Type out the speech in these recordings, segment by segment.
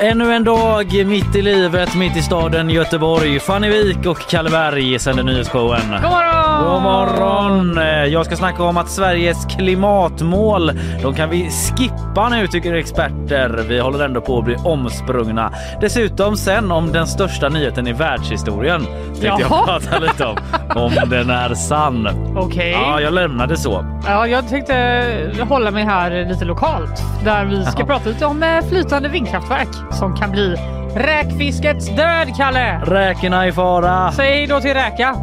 Ännu en dag mitt i livet, mitt i staden Göteborg. Fanny Wik och Kalle Berg sänder nyhetsshowen. God morgon! God morgon! Eh, Jag ska snacka om att Sveriges klimatmål, de kan vi skippa nu tycker experter. Vi håller ändå på att bli omsprungna. Dessutom sen om den största nyheten i världshistorien tänkte jag Jaha. prata lite om. Om den är sann. Okej. Ja, jag lämnade så. Ja, jag tänkte hålla mig här lite lokalt där vi ska Jaha. prata lite om eh, flytande vindkraftverk som kan bli räkfiskets död, Kalle! Räkorna i fara. Säg då till räka.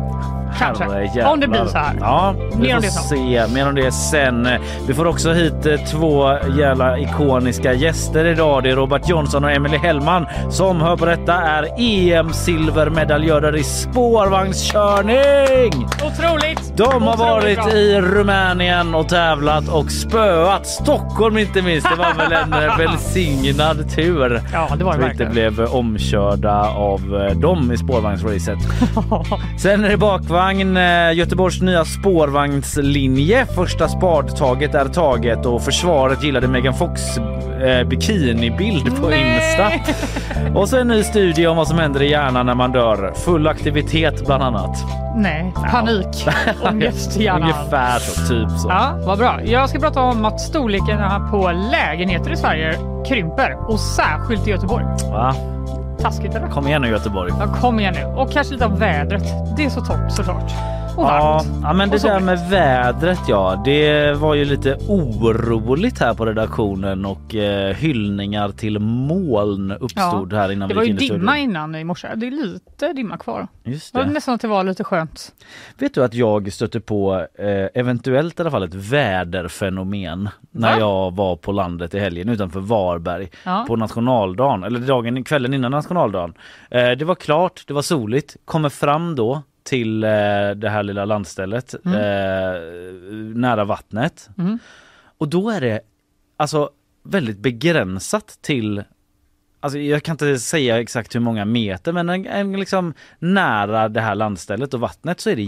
Kanske. Om det blir så här. Ja, vi Mer om det sen. se. Mer om det sen. Vi får också hit eh, två jävla ikoniska gäster idag. Det är Robert Jonsson och Emily Hellman som hör på detta är EM-silvermedaljörer i spårvagnskörning. Otroligt! De har Otroligt varit bra. i Rumänien och tävlat och spöat Stockholm inte minst. Det var väl en eh, välsignad tur. Ja, det var det vi inte verkligen. blev omkörda av eh, dem i spårvagnsracet. Sen är det bakvagn. Eh, Göteborgs nya spårvagnslinje. Första spadtaget är taget och försvaret gillade Megan Fox eh, bikinibild på Nej. Insta. Och så en ny studie om vad som händer i hjärnan när man dör. Full aktivitet bland annat. Nej, panik. Hjärnan. Ungefär så, typ så. Ja, vad bra. Jag ska prata om att storleken på lägenheter i Sverige krymper och särskilt i Göteborg. Va? Taskigt eller? Kom igen nu Göteborg. Ja, kom igen nu. Och kanske lite av vädret. Det är så torrt såklart. Och Ja, varmt. ja, men det där med vädret ja, det var ju lite oroligt här på redaktionen och eh, hyllningar till moln uppstod här innan Det vi var gick ju in i studion. dimma innan i morse. Det är lite dimma kvar. Just Det var det. nästan att det var lite skönt. Vet du att jag stötte på eh, eventuellt i alla fall ett väderfenomen när Va? jag var på landet i helgen utanför Varberg Ja. på nationaldagen eller dagen, kvällen innan nationaldagen. Eh, det var klart, det var soligt, kommer fram då till eh, det här lilla landstället eh, nära vattnet. Mm. Och då är det alltså väldigt begränsat till Alltså jag kan inte säga exakt hur många meter men en, en liksom nära det här landstället och vattnet så är det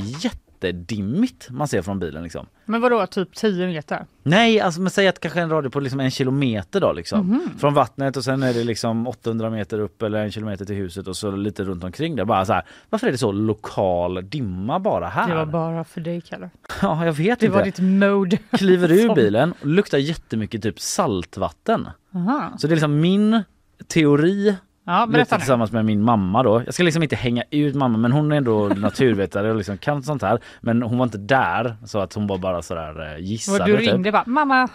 jättedimmigt man ser från bilen liksom. Men vadå, typ 10 meter? Nej, alltså men säg att kanske en radie på liksom en kilometer då liksom. Mhm. Från vattnet och sen är det liksom 800 meter upp eller en kilometer till huset och så lite runt omkring det. Bara så här, varför är det så lokal dimma bara här? Det var bara för dig Kalle. Ja, jag vet Det inte. var ditt mode. Kliver ur bilen och luktar jättemycket typ saltvatten. Aha. Så det är liksom min teori Ja, lite berätta tillsammans med min mamma då. Jag ska liksom inte hänga ut mamma men hon är ändå naturvetare och liksom kan sånt här. Men hon var inte där så att hon var bara sådär eh, gissade. Och du typ. ringde bara, mamma,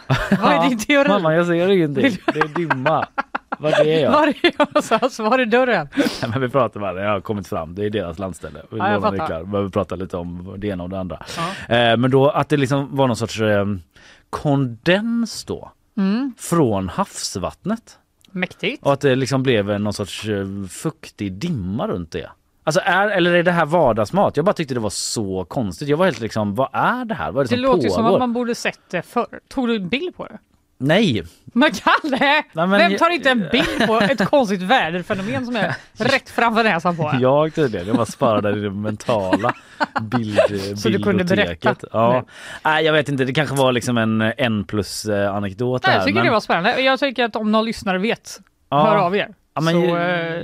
vad är din teori? Mamma jag ser ingenting, det är dimma. Vad är jag? Var är så var det dörren. Nej, men vi pratar bara, jag har kommit fram, det är deras landställe. Vi Ja, jag fattar. behöver prata lite om det ena och det andra. Ja. Eh, men då att det liksom var någon sorts eh, kondens då Mm. från havsvattnet. Mäktigt. Och att det liksom blev någon sorts eh, fuktig dimma runt det. Alltså är, eller är det här vardagsmat? Jag bara tyckte det var så konstigt. Jag var helt liksom, vad är det här? Vad är det, Det som låter pågår? som att man borde sett det förr. Tog du en bild på det? Nej! Men Kalle! Nej, men Vem tar inte en bild på ett konstigt väderfenomen som är rätt framför näsan på en? Jag tydligen, jag bara sparade i det mentala bild, Så du kunde berätta? Ja. Nej. Jag vet inte, det kanske var liksom en en plus eh, anekdot Nej, jag tycker men- det var spännande. Jag tycker att om någon lyssnare vet, Ja. hör av er. Ja, men- så eh,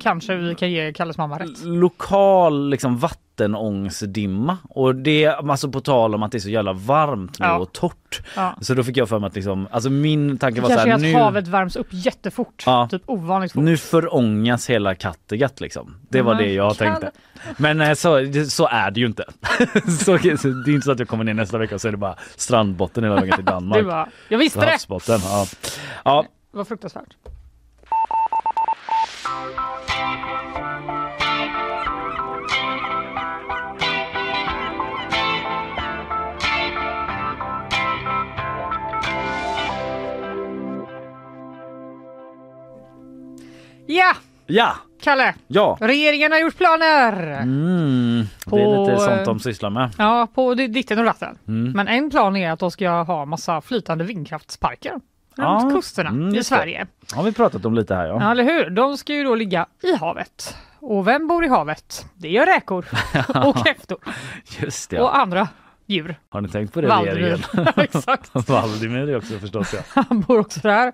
kanske vi kan ge Kalles mamma rätt. lokal liksom vattenångsdimma och det alltså på tal om att det är så jävla varmt nu Ja. och torrt. Ja. Så då fick jag för mig att liksom, alltså min tanke var så Kanske här, att nu, havet värms upp jättefort. Ja. Typ ovanligt fort. nu förångas hela Kattegatt liksom. Det var det jag Kalle- tänkte. Men eh, så, så är det ju inte. så, så det är inte så att jag kommer ner nästa vecka och så är det bara strandbotten hela vägen till Danmark. Du bara, jag visste det! Ja. Ja, Det var fruktansvärt. Ja, Ja, Kalle. ja. Regeringen har gjort planer. Mm, det är lite sånt eh, de sysslar med. Ja, på di- ditten och ratten. Mm. Men en plan är att de ska ha massa flytande vindkraftsparker runt Ja, kusterna mm, i just det. Sverige. har vi pratat om lite här ja. Ja, eller hur? De ska ju då ligga i havet. Och vem bor i havet? Det gör räkor och kräftor Just det. och Ja. andra djur. Har ni tänkt på det? Valdemir. Exakt, Valdemir är också förstås ja. han bor också där.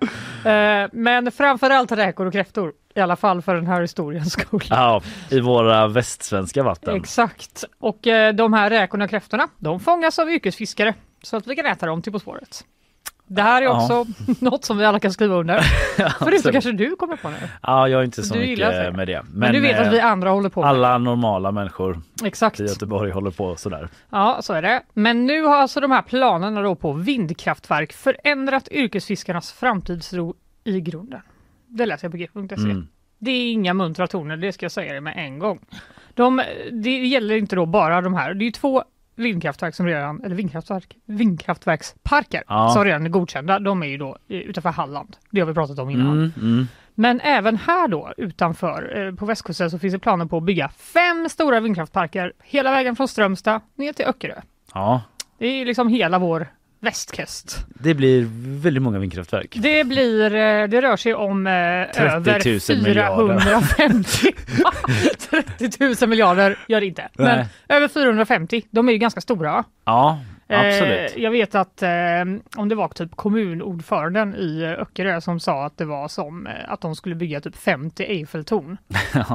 Eh, Men framförallt räkor och kräftor. I alla fall för den här historiens skull. ja. I våra västsvenska vatten. Exakt. Och eh, de här räkorna och kräftorna, de fångas av yrkesfiskare så att vi kan äta dem till På spåret. Det här är Ja. också något som vi alla kan skriva under. Förutom absolut. kanske du kommer på nu. Ja, jag är inte så Du mycket det. med det. Men, du vet eh, att vi andra håller på alla normala människor. Exakt. i Göteborg håller på sådär. Ja, så är det. Men nu har alltså de här planerna då på vindkraftverk förändrat yrkesfiskarnas framtidstro i grunden. Det läser jag på g.se. Mm. Det är inga muntra toner, det ska jag säga det med en gång. De, det gäller inte då bara de här, det är två vindkraftverk som redan, eller vindkraftverk, vindkraftverksparker Ja. som redan är godkända. De är ju då utanför Halland. Det har vi pratat om innan. Mm, mm. Men även här då utanför eh, på västkusten så finns det planer på att bygga fem stora vindkraftparker hela vägen från Strömstad ner till Öckerö. Ja, Det är liksom hela vår västkust. det blir väldigt många vindkraftverk. Det blir, eh, det rör sig om eh, 30 000 över miljarder. 450. 30 000 miljarder gör det inte. Men Nej. över 450, de är ju ganska stora. Ja, absolut. Eh, jag vet att eh, om det var typ kommunordföranden i Öckerö som sa att det var som eh, att de skulle bygga typ 50 Eiffeltorn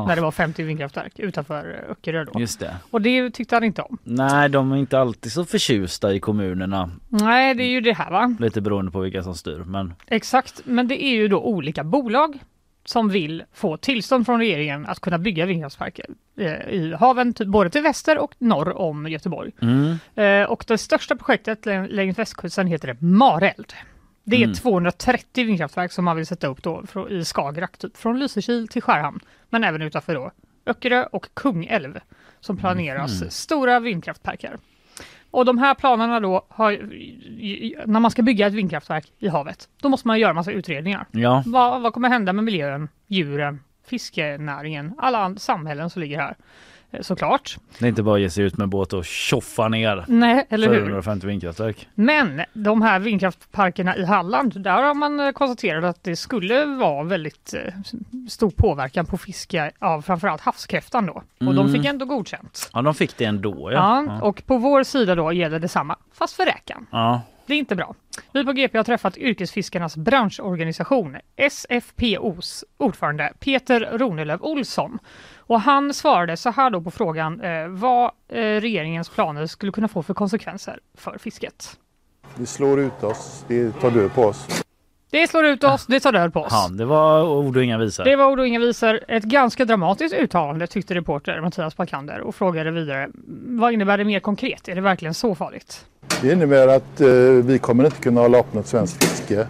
när det var 50 vindkraftverk utanför Öckerö då. Just det. Och det tyckte han inte om. Nej, de är inte alltid så förtjusta i kommunerna. Nej, det är ju det här va? Lite beroende på vilka som styr. Men Exakt, men det är ju då olika bolag som vill få tillstånd från regeringen att kunna bygga vindkraftsparker eh, i haven, typ både till väster och norr om Göteborg. mm, Eh, och det största projektet lä- längs västkusten heter det Mareld. Det är Mm. 230 vindkraftverk som man vill sätta upp då i Skagerrak, typ från Lysekil till Skärhamn, men även utanför då Öckerö och Kungälv som planeras Mhm. stora vindkraftparker. Och de här planerna då, har, när man ska bygga ett vindkraftverk i havet, då måste man göra massa utredningar. ja, Vad, vad kommer hända med miljön, djuren, fiskenäringen, alla samhällen som ligger här? Eh, Såklart. det är inte bara att ge sig ut med båt och tjoffa ner Nej, eller hur? 450 vindkraftverk. Men de här vindkraftparkerna i Halland, där har man eh, konstaterat att det skulle vara väldigt eh, stor påverkan på fiske av framförallt havskräftan då. Och de Mm. fick ändå godkänt. Ja, de fick det ändå Ja. ja. och på vår sida då gäller detsamma, fast för räkan. Ja, det är inte bra. Vi på GP har träffat yrkesfiskarnas branschorganisation, SFPOs ordförande Peter Ronelöv Olsson. Och han svarade så här då på frågan eh, vad eh, regeringens planer skulle kunna få för konsekvenser för fisket. Det slår ut oss, det tar död på oss. Det slår ut oss, det tar död på oss. ja, det var ord och inga visor. Det var ord och inga visor. Ett ganska dramatiskt uttalande tyckte reporter Mattias Bakander och frågade vidare. Vad innebär det mer konkret? Är det verkligen så farligt? Det innebär att eh, vi kommer inte kunna hålla upp något svenskt fiske.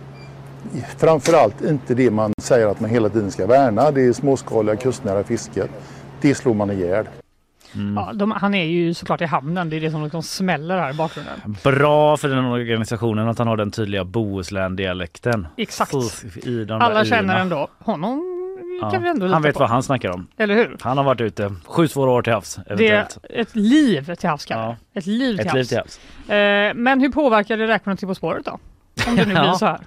Framförallt inte det man säger att man hela tiden ska värna, det är småskaliga kustnära fisket. Det slår man ihjäl. Mm. Ja, de, han är ju såklart i hamnen. Det är det som liksom smäller här i bakgrunden. Bra för den organisationen att han har den tydliga Bohuslän-dialekten. Exakt. I de Alla känner ändå honom Ja. kan vi ändå lita Han vet på. vad han snackar om. Eller hur? Han har varit ute sju svåra år till havs Det är eventuellt. ett liv till havs. Ja. Ett liv till Ett liv havs. till havs. Eh, men hur påverkar det räkorna till På spåret då? Om det nu blir Ja. så här.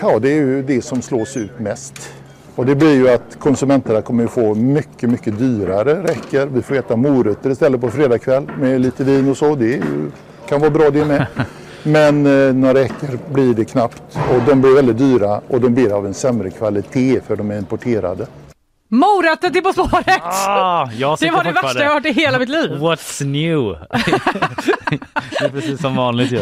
Ja, det är ju det som slås ut mest. Och det blir ju att konsumenterna kommer att få mycket, mycket dyrare räcker. Vi får äta morötter istället på fredagkväll med lite vin och så. Det ju, kan vara bra det med. Men eh, några räkor blir det knappt och de blir väldigt dyra och de blir av en sämre kvalitet för de är importerade. Morötter till På spåret! Ah, det sitter var det värsta jag hört i hela mitt liv. What's new? det är precis som vanligt ju.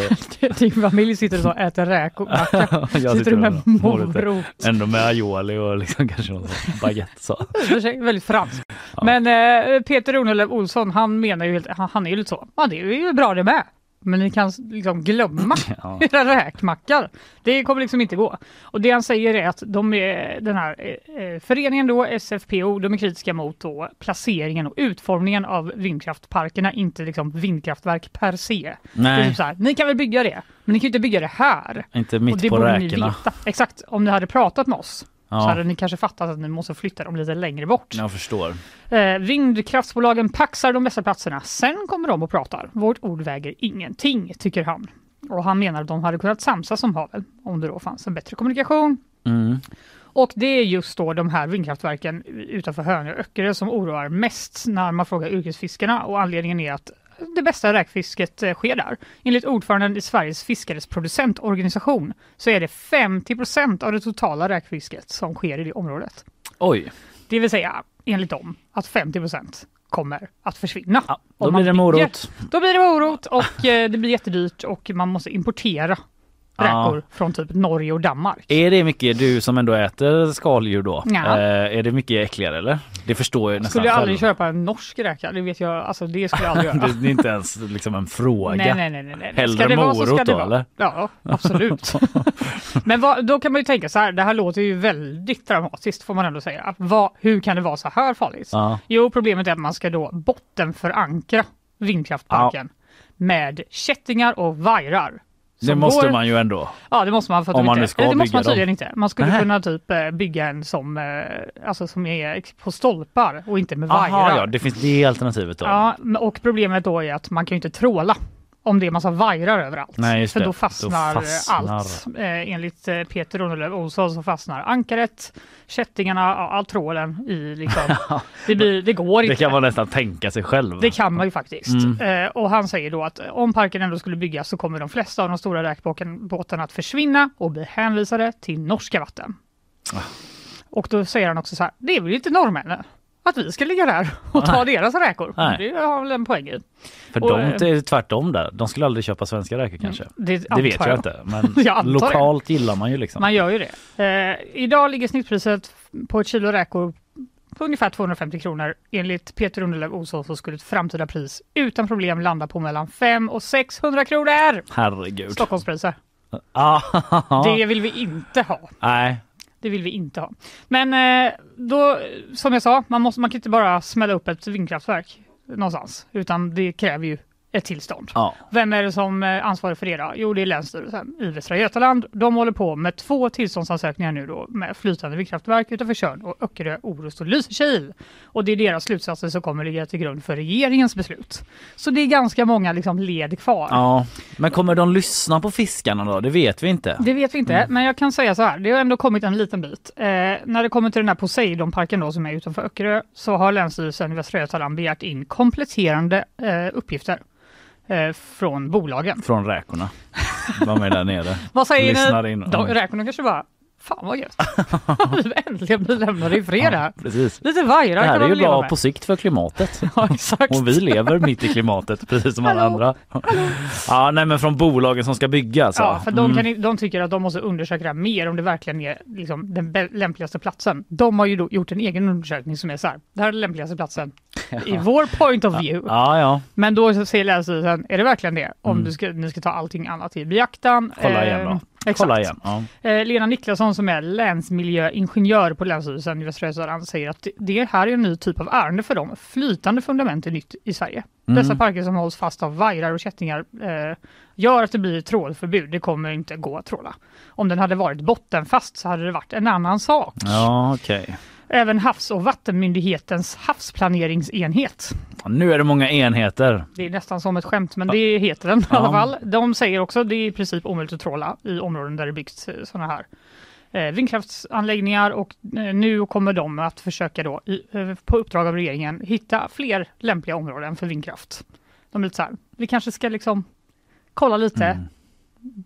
Din familj sitter och äter räkmacka. Sitter du med morot? Ändå med aioli och liksom kanske någon baguette så. Väldigt franskt. Men eh, Peter Ronelöv Olsson, han menar ju helt, han, han är ju lite så. Ja, det är ju bra det med. Men ni kan liksom glömma Ja. era räkmackar. Det kommer liksom inte gå. Och det han säger är att de är, den här eh, eh, föreningen då, SFPO, de är kritiska mot då placeringen och utformningen av vindkraftparkerna, inte liksom vindkraftverk per se. Nej, typ här, ni kan väl bygga det, men ni kan ju inte bygga det här. inte och mitt det på räkorna. Exakt, om ni hade pratat med oss så hade ni kanske fattat att ni måste flytta dem lite längre bort. Jag förstår. Eh, vindkraftsbolagen paxar de bästa platserna, sen kommer de och pratar. Vårt ord väger ingenting, tycker han. Och han menar att de hade kunnat samsas om haven om det då fanns en bättre kommunikation. Mm. Och det är just då de här vindkraftverken utanför Hönö och Öckerö som oroar mest när man frågar yrkesfiskarna och anledningen är att det bästa räkfisket eh, sker där. Enligt ordföranden i Sveriges fiskares producentorganisation så är det 50 procent av det totala räkfisket som sker i det området. Oj, Det vill säga enligt dem att 50 procent kommer att försvinna. ja, då blir det morot. Då blir det morot och eh, det blir jättedyrt och man måste importera räkor från typ Norge och Danmark. Är det mycket, du som ändå äter skaldjur då, Ja. eh, är det mycket äckligare eller? Det förstår jag nästan Skulle jag aldrig själv. köpa en norsk räka, det vet jag, alltså det skulle jag aldrig göra. Det är inte ens liksom en fråga. Nej, nej, nej, nej, nej. Hellre Ska ska morot det då, eller? Ja, absolut. Men vad, då kan man ju tänka så här, det här låter ju väldigt dramatiskt får man ändå säga. Vad, hur kan det vara så här farligt? Ja. Jo, problemet är att man ska då bottenförankra vindkraftparken med kättingar och vajrar. Det måste går- man ju ändå. Ja, det måste man för att Om man inte, ska det måste man tydligen dem. inte. Man skulle Nähä. kunna typ eh, bygga en som, eh, alltså som är på stolpar och inte med vajrar. Aha, ja, det finns det alternativet då. Ja, och problemet då är att man kan ju inte tråla om det är massa vajrar överallt. Nej, För det. då Då fastnar, fastnar- allt. Eh, enligt eh, Peter Ronelöv Olsson så fastnar ankaret, kättingarna, all trålen i liksom. det, blir, det går Det inte. kan man nästan tänka sig själv. Det kan man ju faktiskt. Mm. Eh, och han säger då att om parken ändå skulle byggas så kommer de flesta av de stora räkbåtarna att försvinna och bli hänvisade till norska vatten. Ah. Och då säger han också så här, det är väl inte norrmännen att vi ska ligga där och ta deras räkor. Nej. Det har väl en poäng i. För och, de eh, är tvärtom där. De skulle aldrig köpa svenska räkor kanske. Det, Det vet antar jag inte. Men Jag antar det. lokalt gillar man ju liksom. Man gör ju det. Eh, idag ligger snittpriset på ett kilo räkor på ungefär 250 kronor. Enligt Peter Underlöv Olsson så skulle ett framtida pris utan problem landa på mellan 500 och 600 kronor. Herregud. Stockholmspriser. Ah, Det vill vi inte ha. Nej, det vill vi inte ha. Men eh, då, som jag sa, man, måste, man kan inte bara smälla upp ett vindkraftverk någonstans, utan det kräver ju ett tillstånd. ja. Vem är det som är ansvarig för det då? Jo, det är Länsstyrelsen i Västra Götaland. De håller på med två tillståndsansökningar nu då med flytande vindkraftverk utanför Tjörn och Öckerö, Orust och Lysekil. Och det är deras slutsatser som kommer ligga till grund för regeringens beslut. Så det är ganska många liksom led kvar. ja. Men kommer de lyssna på fiskarna då? Det vet vi inte. Det vet vi inte, Mm. men jag kan säga så här. Det har ändå kommit en liten bit. Eh, när det kommer till den här Poseidonparken då som är utanför Öckerö så har Länsstyrelsen i Västra Götaland begärt in kompletterande eh, uppgifter eh, från bolagen. Från räkorna. De är där nere. Vad säger Lyssnar ni? in. De, räkorna kanske bara, fan vad gött. Vi äntligen blir lämnade i fred här. Precis. Lite vajrar Det här kan är ju bra med. på sikt för klimatet. Ja, exakt. Och vi lever mitt i klimatet precis som alla Hallå? andra. Ja, nej men från bolagen som ska bygga alltså. Ja, för de, Mm. kan, i- de tycker att de måste undersöka det här mer om det verkligen är liksom, den lämpligaste platsen. De har ju gjort en egen undersökning som är så här, det här är den lämpligaste platsen i vår point of view. Ja, ja. Men då säger Länsstyrelsen, är det verkligen det? Om Mm. du ska, ni ska ta allting annat i beaktan. Kolla igen då. Exakt. Kolla igen. Ja. Eh, Lena Niklasson som är länsmiljöingenjör på Länsstyrelsen i Västra Götaland säger att det- här är en ny typ av ärende för dem. Flytande fundament är nytt i Sverige. Mm. Dessa parker som hålls fast av vajrar och kättingar eh, gör att det blir trålförbud. Det kommer inte gå att tråla. Om den hade varit bottenfast så hade det varit en annan sak. Ja, okej. Även Havs och vattenmyndighetens havsplaneringsenhet Nu är det många enheter. Det är nästan som ett skämt, men det heter den i alla fall. De säger också att det är i princip omöjligt att tråla i områden där det byggts sådana här eh, vindkraftsanläggningar och eh, nu kommer de att försöka då eh, på uppdrag av regeringen hitta fler lämpliga områden för vindkraft. De är lite så här, vi kanske ska liksom kolla lite Mm.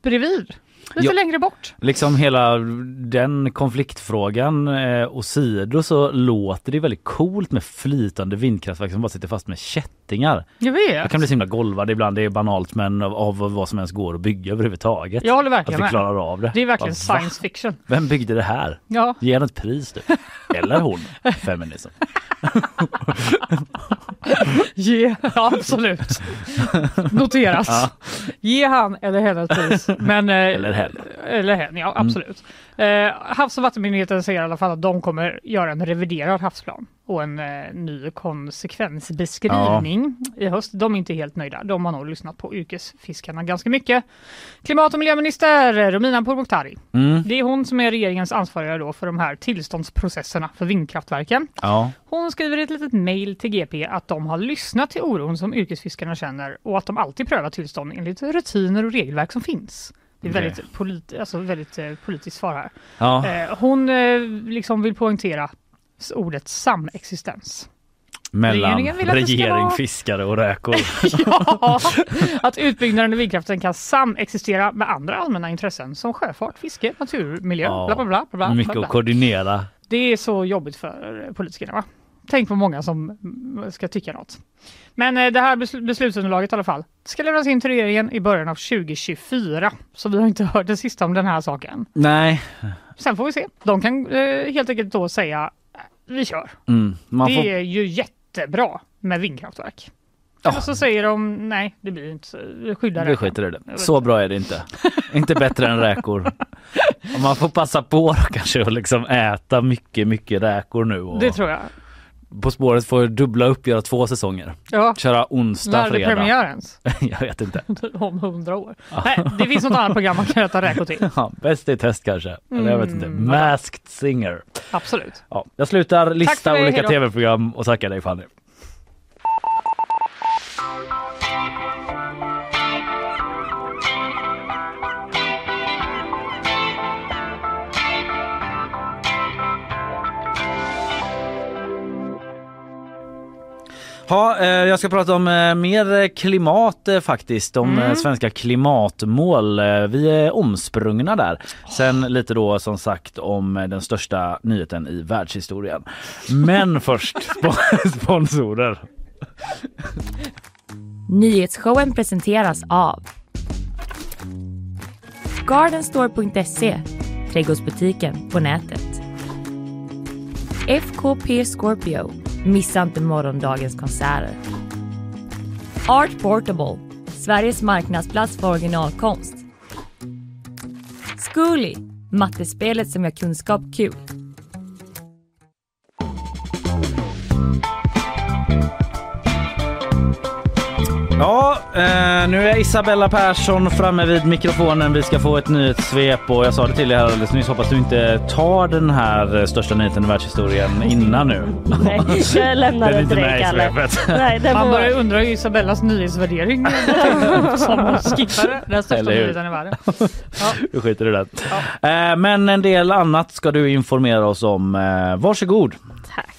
bredvid, lite Ja. längre bort. Liksom hela den konfliktfrågan eh, åsido så låter det väldigt coolt med flytande vindkraftverk som bara sitter fast med kättingar. Jag Jag vet. kan bli så himla golvad ibland, det är banalt men av, av vad som ens går att bygga överhuvudtaget. Jag håller Att verkligen vi med. klarar av det. Det är verkligen Bara, va? science fiction. Vem byggde det här? Ja, Ge henne ett pris du. Eller hon. Feminism. Ge, ja, absolut. Noteras. Ja. Ge han eller henne ett pris. Men, eh, Eller hen. Eller hen, ja absolut. Eh, Havs och vattenmyndigheten säger i alla fall att de kommer göra en reviderad havsplan och en eh, ny konsekvensbeskrivning i höst. De är inte helt nöjda. De har nog lyssnat på yrkesfiskarna ganska mycket. Klimat och miljöminister Romina Pourmokhtari. Mm. Det är hon som är regeringens ansvariga då för de här tillståndsprocesserna för vindkraftverken. Ja. Hon skriver i ett litet mejl till GP att de har lyssnat till oron som yrkesfiskarna känner och att de alltid prövar tillstånd enligt rutiner och regelverk som finns. Det är väldigt, polit, alltså väldigt eh, politiskt svar här. ja. Eh, hon eh, liksom vill poängtera ordet samexistens. Mellan regeringen vill att det ska regering, vara- fiskare och räkor. ja, att utbyggnaden av vindkraften kan samexistera med andra allmänna intressen som sjöfart, fiske, naturmiljö, Ja, bla bla bla. bla, bla, Mycket bla. att koordinera. Det är så jobbigt för eh, politikerna. Va? Tänk på många som ska tycka något. Men eh, det här besl- beslutsunderlaget i alla fall ska lämnas in till regeringen i början av 2024. Så vi har inte hört det sista om den här saken. Nej, Sen får vi se. De kan eh, helt enkelt då säga eh, vi kör. mm. det får... är ju jättebra med vindkraftverk. Ja. Och så säger de nej, det blir inte så. Vi skyddar Vi skiter i det. Så bra är det inte. inte bättre än räkor. Och man får passa på kanske att liksom äta mycket, mycket räkor nu. Och Det tror jag. På spåret får dubbla upp, göra två säsonger. Ja. Köra onsdag, När fredag. premiär ens? Jag vet inte. Om hundra år. Nej, det finns något annat program man kan äta räkor till. Ja, bäst i test kanske. Eller jag vet inte. Mm. Masked singer. Absolut. Ja, jag slutar lista olika tv-program och tackar dig Fanny. Ja, eh, jag ska prata om eh, mer klimat eh, faktiskt, om eh, svenska klimatmål. Vi är omsprungna där. Sen lite då som sagt om den största nyheten i världshistorien. Men först sp- sponsorer. Nyhetsshowen presenteras av Gardenstore.se Trädgårdsbutiken på nätet. FKP Scorpio Missa inte morgondagens konserter. Art Portable Sveriges marknadsplats för originalkonst. Zcooly Mattespelet som gör kunskap kul. Ja, eh, nu är Isabella Persson framme vid mikrofonen. Vi ska få ett nyhetssvep och jag sa det till er alldeles nyss. Hoppas du inte tar den här eh, största nyheten i världshistorien innan nu. Nej, jag lämnar Den inte dig med i Kalle. svepet. Nej, den Man får... börjar undra i Isabellas nyhetsvärdering som skippade den största Eller hur? nyheten i världen. Vi skiter i det. Eh, men en del annat ska du informera oss om. Eh, varsågod. Tack.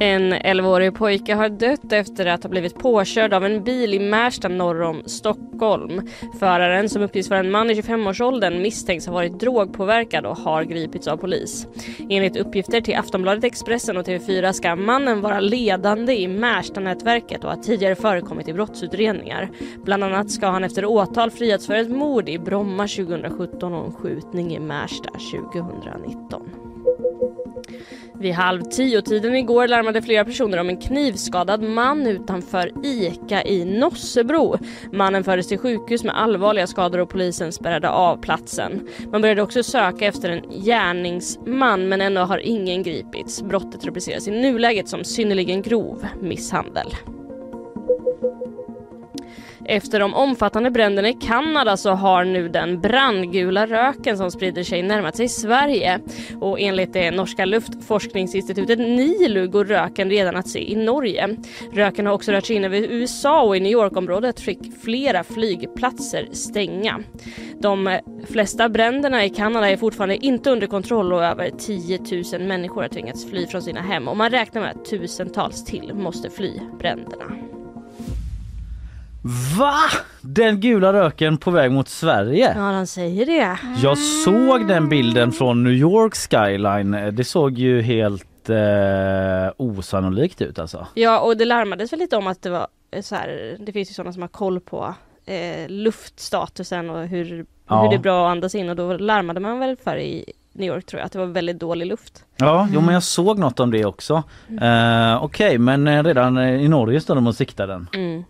En 11-årig pojke har dött efter att ha blivit påkörd av en bil i Märsta norr om Stockholm. Föraren, som uppges vara en man i 25-årsåldern, misstänks ha varit drogpåverkad och har gripits av polis. Enligt uppgifter till Aftonbladet Expressen och TV4 ska mannen vara ledande i Märsta-nätverket och ha tidigare förekommit i brottsutredningar. Bland annat ska han efter åtal friats för ett mord i Bromma 2017 och en skjutning i Märsta 2019. Vid halv tio-tiden igår larmade flera personer om en knivskadad man utanför ICA i Nossebro. Mannen fördes till sjukhus med allvarliga skador och polisen spärrade av platsen. Man började också söka efter en gärningsman men ännu har ingen gripits. Brottet rubriceras i nuläget som synnerligen grov misshandel. Efter de omfattande bränderna i Kanada så har nu den brandgula röken som sprider sig närmat sig Sverige. Och enligt det norska luftforskningsinstitutet NILU går röken redan att se i Norge. Röken har också rört sig in över USA och i New York-området fick flera flygplatser stänga. De flesta bränderna i Kanada är fortfarande inte under kontroll och över 10 000 människor har tvingats fly från sina hem och man räknar med att tusentals till måste fly bränderna. Va? Den gula röken på väg mot Sverige? Ja, de säger det. Jag såg den bilden från New York skyline. Det såg ju helt eh, osannolikt ut alltså. Ja, och det larmades väl lite om att det var eh, så här, det finns ju sådana som har koll på eh, luftstatusen och hur, Ja. hur det är bra att andas in och då larmade man väl för i New York tror jag att det var väldigt dålig luft. Ja, jo men jag såg något om det också. Eh, Okej, men eh, redan eh, i Norge står de och siktar den. Mm.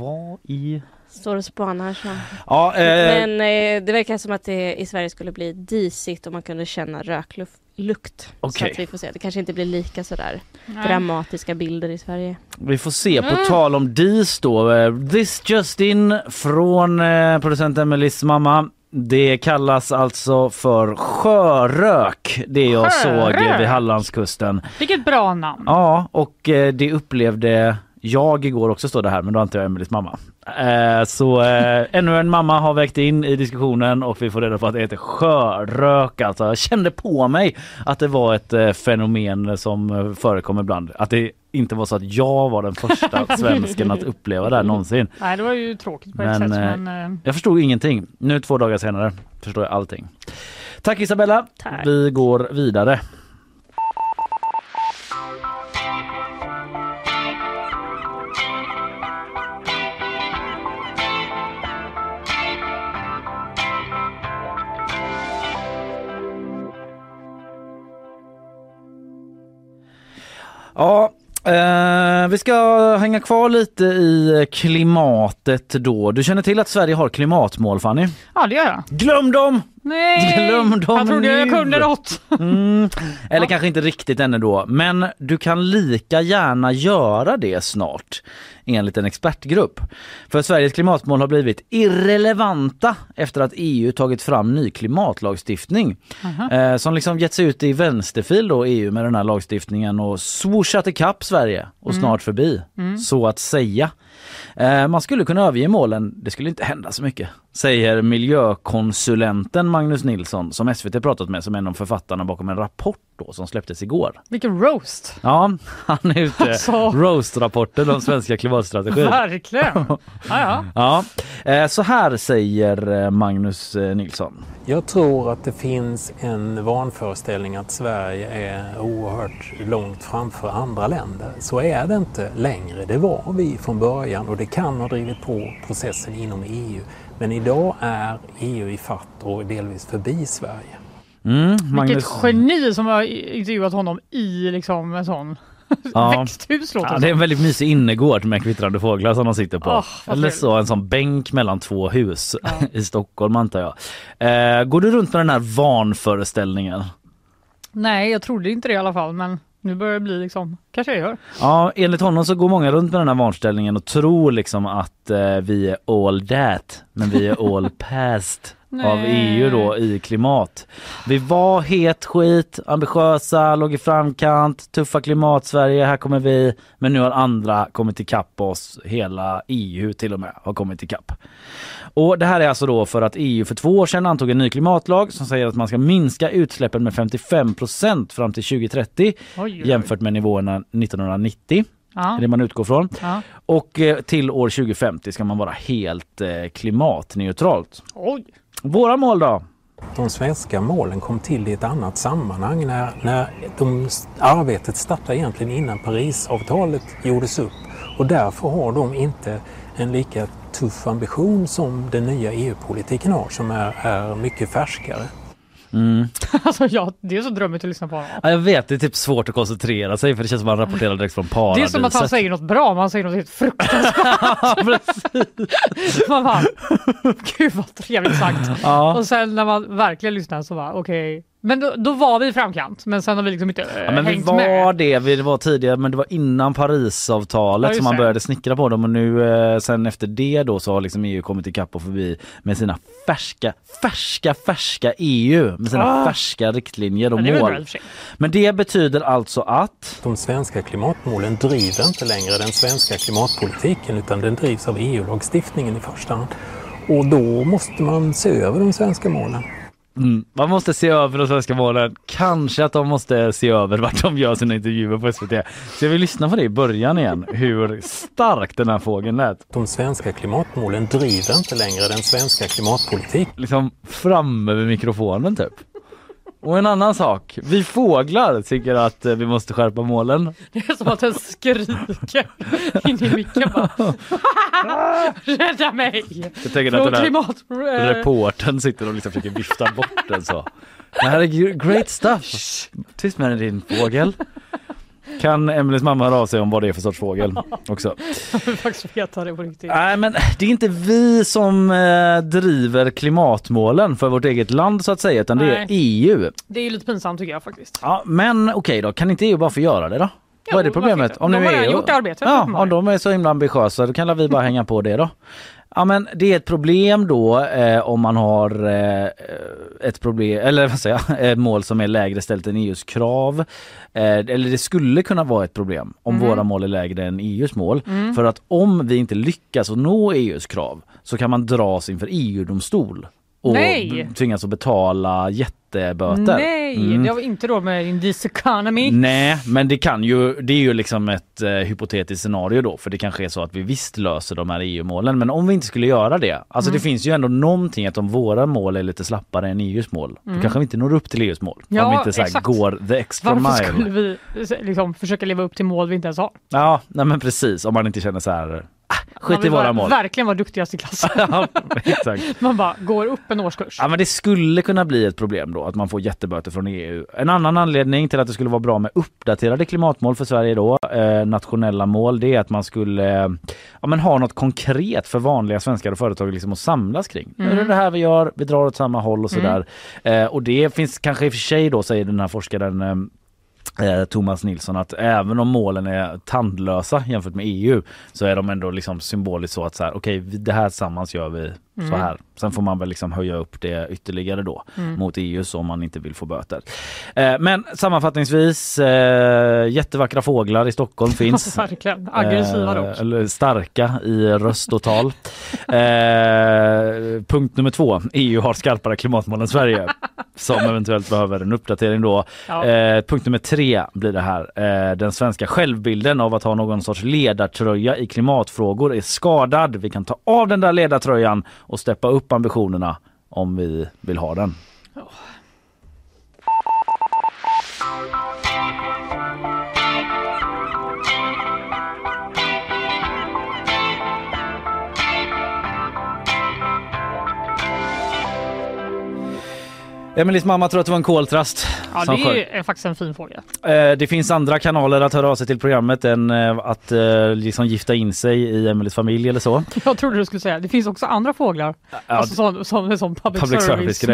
Vad i står och spanar så. Ja, eh, Men eh, det verkar som att det i Sverige skulle bli disigt och man kunde känna röklukt. Så Okej. att vi får se. Det kanske inte blir lika sådär Nej. dramatiska bilder i Sverige. vi får se. På Mm. tal om dis då. eh, This just in från eh, producent Emelies mamma. Det kallas alltså för sjörök, det jag såg Sjörök? vid Hallandskusten. Vilket bra namn. Ja, och eh, det upplevde jag igår också står det här, men då antar jag Emelies mamma. Eh, så eh, ännu en mamma har vägt in i diskussionen och vi får reda på att det heter sjörök. Alltså, jag kände på mig att det var ett eh, fenomen som eh, förekom ibland. Att det inte var så att jag var den första svensken att uppleva det här någonsin. Nej, det var ju tråkigt på Men, ett sätt. eh, Men, eh, Jag förstod ingenting. Nu två dagar senare förstår jag allting. Tack Isabella. Tack. Vi går vidare. Ja, eh, vi ska hänga kvar lite i klimatet då. Du känner till att Sverige har klimatmål Fanny? ja, det gör jag. Glöm dem! Nej! Glöm dem jag trodde jag nu. kunde något. Mm. Eller kanske inte riktigt ännu då, men du kan lika gärna göra det snart enligt en expertgrupp. För Sveriges klimatmål har blivit irrelevanta efter att EU tagit fram ny klimatlagstiftning. Eh, som liksom gett sig ut i vänsterfil då EU med den här lagstiftningen och swooshat ikapp Sverige och snart förbi, så att säga. Eh, man skulle kunna överge målen, det skulle inte hända så mycket, säger miljökonsulenten Magnus Nilsson som SVT pratat med som en av författarna bakom en rapport då som släpptes igår. Vilken roast. Ja, han är ute. Alltså. Roast-rapporten om svenska klimatstrategin. Verkligen. Ja, ja. Ja, eh, så här säger eh, Magnus Nilsson. Jag tror att det finns en vanföreställning att Sverige är oerhört långt framför andra länder. Så är det inte längre. Det var vi från början och det kan ha drivit på processen inom EU. Men idag är EU i fatt och delvis förbi Sverige. Mm, Vilket geni som har intervjuat honom i liksom en sån Ja. växthus låter Ja, det är en väldigt mysig innergård med kvittrande fåglar som de sitter på. Vad Eller så en sån bänk mellan två hus i Stockholm antar jag. Eh, går du runt med den här vanföreställningen? Nej, jag trodde inte det i alla fall, men nu börjar det bli liksom, kanske jag gör. Ja, enligt honom så går många runt med den här vanställningen och tror liksom att eh, vi är all that, men vi är all past av. EU då i klimat. Vi var het skit, ambitiösa, låg i framkant, tuffa klimat Sverige, här kommer vi. Men nu har andra kommit ikapp oss, hela EU till och med har kommit ikapp. Och det här är alltså då för att EU för två år sedan antog en ny klimatlag som säger att man ska minska utsläppen med 55% fram till 2030 Oj, oj, jämfört med nivåerna 1990. Ja, det man utgår från. ja. Och eh, till år 2050 ska man vara helt eh, klimatneutralt. Oj. Våra mål då? De svenska målen kom till i ett annat sammanhang när, när de, arbetet startade egentligen innan Parisavtalet gjordes upp. Och därför har de inte en lika tuff ambition som den nya EU-politiken har som är, är mycket färskare. Alltså ja, det är så drömmigt att lyssna på honom. Ja, jag vet, det är typ svårt att koncentrera sig för det känns som att man rapporterar direkt från Det är paradiset. som att han säger något bra, men han säger något helt fruktansvärt. man bara, gud vad trevligt sagt. Ja. Och sen när man verkligen lyssnar så var okej. Men då, då var vi i framkant, men sen har vi liksom inte äh, Ja, men vi hängt var med. det, vi var tidigare men det var innan Parisavtalet Ja, som man det. började snickra på dem och nu eh, sen efter det då så har liksom EU kommit ikapp och förbi med sina färska, färska, färska EU med sina Ah. färska riktlinjer och Ja, det mål. sig. Men det betyder alltså att De svenska klimatmålen driver inte längre den svenska klimatpolitiken utan den drivs av EU-lagstiftningen i första hand. Och då måste man se över de svenska målen. Mm. Man måste se över de svenska målen. Kanske att de måste se över vart de gör sina intervjuer på SVT. Så jag vill lyssna på det i början igen. Hur stark den här fågeln lät. De svenska klimatmålen driver inte längre den svenska klimatpolitiken. Liksom framme vid mikrofonen typ. Och en annan sak. Vi fåglar tycker att eh, vi måste skärpa målen. Det är som att den skriker in i micken bara. Rädda mig! Jag tänker att den här klimat... eh, reportern sitter och liksom försöker vifta bort den så. Det här är gr- great stuff. Tyst med dig din fågel. Kan Emelies mamma höra av sig om vad det är för sorts fågel också. Jag vill faktiskt veta det på riktigt. Nej men det är inte vi som eh, driver klimatmålen för vårt eget land så att säga utan det är Nej. EU. Det är ju lite pinsamt tycker jag faktiskt. Ja, men okej då, kan inte EU bara få göra det då? Vad är det varför problemet? inte? De har redan gjort arbetet, Ja, uppenbarligen. om de är så himla ambitiösa då kan vi bara hänga på det då. Ja men det är ett problem då eh, om man har eh, ett problem, eller vad säger jag, ett mål som är lägre ställt än EUs krav. Eh, eller det skulle kunna vara ett problem om Mhm. våra mål är lägre än EUs mål. Mm. För att om vi inte lyckas att nå EUs krav så kan man dras inför EU-domstol och Nej! tvingas att betala jätteböter. Nej, Mm. det har inte råd med in this economy. Nej, men det kan ju, det är ju liksom ett eh, hypotetiskt scenario då för det kanske är så att vi visst löser de här EU-målen men om vi inte skulle göra det, alltså Mm. det finns ju ändå någonting att om våra mål är lite slappare än EUs mål Mm. då kanske vi inte når upp till EUs mål. Ja, om vi inte så här går the extra Varför mile. skulle vi liksom försöka leva upp till mål vi inte ens har? Ja, nej men precis om man inte känner så här, skit i våra mål. Verkligen vara duktigast i klassen. ja, exakt. Man bara går upp en årskurs. Ja men det skulle kunna bli ett problem då att man får jätteböter från EU. En annan anledning till att det skulle vara bra med uppdaterade klimatmål för Sverige då, eh, nationella mål, det är att man skulle eh, ja, men ha något konkret för vanliga svenskar och företag liksom att samlas kring. Nu är det det här vi gör, vi drar åt samma håll och sådär. Eh, och det finns kanske i och för sig då säger den här forskaren eh, Eh, Thomas Nilsson att även om målen är tandlösa jämfört med EU så är de ändå liksom symboliskt så att så här, okej okay, det här tillsammans gör vi så här. Sen får man väl liksom höja upp det ytterligare då mot EU så om man inte vill få böter. Eh, men sammanfattningsvis eh, jättevackra fåglar i Stockholm finns. Verkligen. Aggressiva Eh, dock. Eller starka i röst och tal. Eh, punkt nummer två. EU har skarpare klimatmål än Sverige. Som eventuellt behöver en uppdatering då. Ja. Eh, punkt nummer tre blir det här. Eh, den svenska självbilden av att ha någon sorts ledartröja i klimatfrågor är skadad. Vi kan ta av den där ledartröjan och steppa upp ambitionerna om vi vill ha den. Emelies mamma tror att det var en koltrast Ja, som det sjöng. är faktiskt en fin fråga. Eh, Det finns andra kanaler att höra av sig till programmet än eh, att eh, liksom gifta in sig i Emelies familj eller så. Jag trodde du skulle säga det finns också andra fåglar. Ja, alltså som, som, som public, public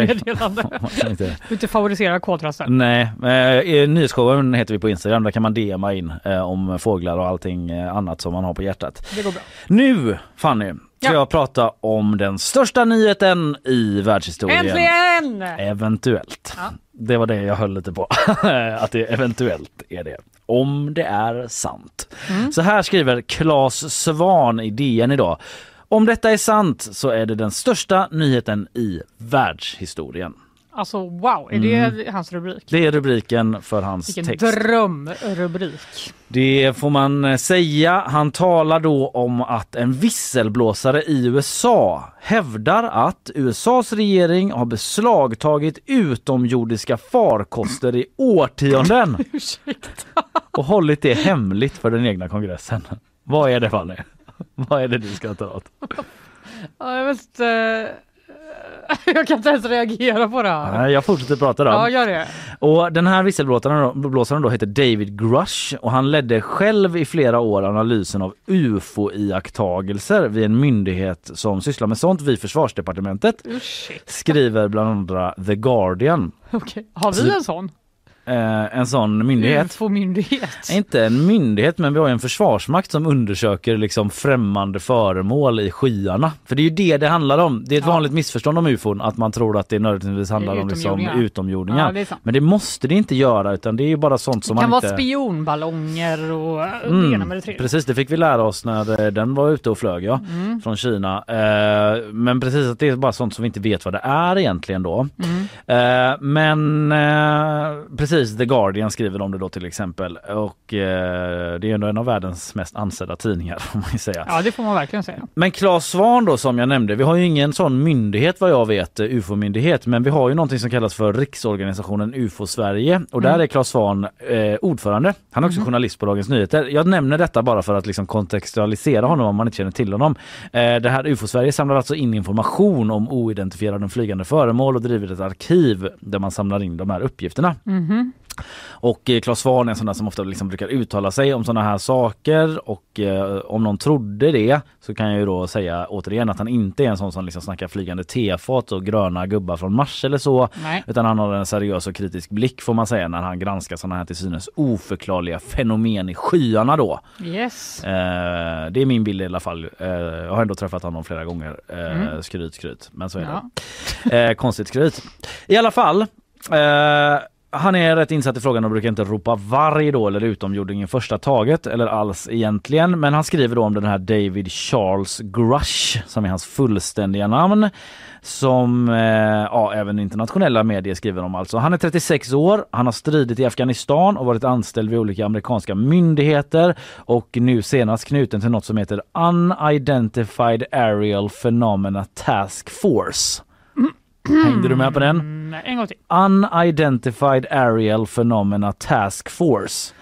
kan inte- Du inte favorisera koltrasten. Nej, eh, nyhetsshowen heter vi på Instagram. Där kan man DMa in om fåglar och allting annat som man har på hjärtat. Det går bra. Nu Fanny ska Ja. jag prata om den största nyheten i världshistorien. Äntligen! Eventuellt. Ja. Det var det jag höll lite på. att det eventuellt är det. Om det är sant. Mm. Så här skriver Claes Svan i DN idag. Om detta är sant så är det den största nyheten i världshistorien. Alltså wow, är det hans rubrik? Det är rubriken för hans Vilken text. drömrubrik. Det får man eh, säga. Han talar då om att en visselblåsare i USA hävdar att USAs regering har beslagtagit utomjordiska farkoster i årtionden och hållit det hemligt för den egna kongressen. Vad är det Fanny? Vad är det du ska ta åt? Ja, jag vet inte. Jag kan inte ens reagera på det här. Nej, Jag fortsätter prata då. Ja, gör det. Och den här visselblåsaren då, blåsaren då heter David Grush och han ledde själv i flera år analysen av ufo-iakttagelser vid en myndighet som sysslar med sånt vid försvarsdepartementet. Ursäkta. Skriver bland andra The Guardian. Okej. Har vi en sån? Eh, en sån myndighet. Ufo-myndighet. Inte en myndighet men vi har ju en försvarsmakt som undersöker liksom främmande föremål i skyarna. För det är ju det det handlar om. Det är ett Ja. vanligt missförstånd om ufon att man tror att det nödvändigtvis handlar om liksom utomjordingar. Ja, det. Men det måste det inte göra utan det är ju bara sånt som Det kan man vara inte... spionballonger och Mm, det ena med det tredje. Precis, det fick vi lära oss när eh, den var ute och flög ja, Mm. från Kina. Eh, men precis att det är bara sånt som vi inte vet vad det är egentligen då. Mm. Eh, men eh, precis, The Guardian skriver om det då till exempel och eh, det är ändå en av världens mest ansedda tidningar får man säga. Ja, det får man verkligen säga. Men Claes Svahn då som jag nämnde, vi har ju ingen sån myndighet vad jag vet, eh, UFO-myndighet, men vi har ju någonting som kallas för Riksorganisationen UFO Sverige och där är Claes Svahn eh, ordförande. Han är också journalist på Dagens Nyheter. Jag nämner detta bara för att liksom kontextualisera honom om man inte känner till honom. Eh, det här UFO Sverige samlar alltså in information om oidentifierade flygande föremål och driver ett arkiv där man samlar in de här uppgifterna. Och eh, Claes Svahn är en sån där som ofta liksom brukar uttala sig om sådana här saker och eh, om någon trodde det så kan jag ju då säga återigen att han inte är en sån som liksom snackar flygande tefat och gröna gubbar från Mars eller så. Nej. Utan han har en seriös och kritisk blick får man säga när han granskar sådana här till synes oförklarliga fenomen i skyarna då. Yes. Eh, det är min bild i alla fall. Eh, jag har ändå träffat honom flera gånger. Mm. Skryt, skryt. Men så är Ja. det. Eh, konstigt skryt. I alla fall. Eh, han är rätt insatt i frågan och brukar inte ropa varg då eller i första taget eller alls egentligen. Men han skriver då om den här David Charles Grush som är hans fullständiga namn. Som eh, ja, även internationella medier skriver om alltså. Han är 36 år, han har stridit i Afghanistan och varit anställd vid olika amerikanska myndigheter och nu senast knuten till något som heter Unidentified Aerial Phenomena Task Force. Hängde du med på den? Mm, en gång till. Unidentified Aerial Phenomena Task Force.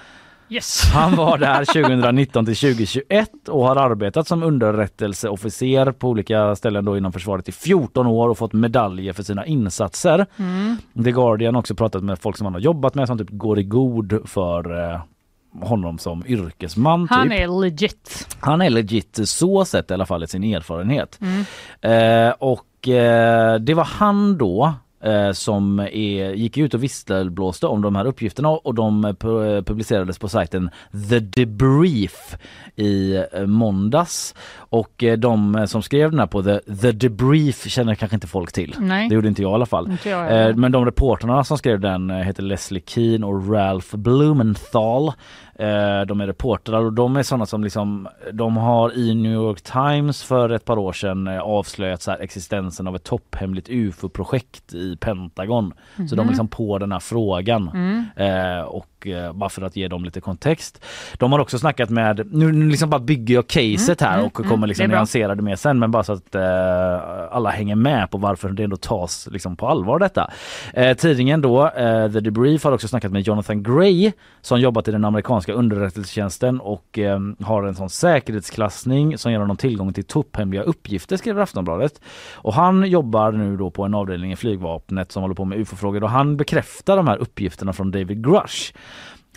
Yes. Han var där 2019 till 2021 och har arbetat som underrättelseofficer på olika ställen då inom försvaret i 14 år och fått medaljer för sina insatser. Mm. The Guardian har också pratat med folk som han har jobbat med som typ går i god för eh, honom som yrkesman. Han typ. är legit. Han är legit så sett i alla fall i sin erfarenhet. Mm. Eh, och eh, det var han då eh, som är, gick ut och visselblåste om de här uppgifterna och de eh, pu- publicerades på sajten The Debrief i eh, måndags. Och eh, de eh, som skrev den här på The, The Debrief känner kanske inte folk till. Nej. Det gjorde inte jag i alla fall. Jag. Eh, men de reportrarna som skrev den eh, heter Leslie Keane och Ralph Blumenthal. Eh, de är reportrar och de är sådana som liksom de har i New York Times för ett par år sedan eh, avslöjat så existensen av ett topphemligt ufo-projekt i Pentagon. Så de är liksom på den här frågan. Eh, och eh, bara för att ge dem lite kontext. De har också snackat med, nu nu liksom bara bygger jag caset här och kommer liksom det nyansera det mer sen men bara så att eh, alla hänger med på varför det ändå tas liksom på allvar detta. Eh, tidningen då, eh, The Debrief har också snackat med Jonathan Gray som jobbat i den amerikanska underrättelsetjänsten och eh, har en sån säkerhetsklassning som ger honom tillgång till topphemliga uppgifter skriver Aftonbladet. Och han jobbar nu då på en avdelning i flygvapnet som håller på med ufo-frågor och han bekräftar de här uppgifterna från David Grush.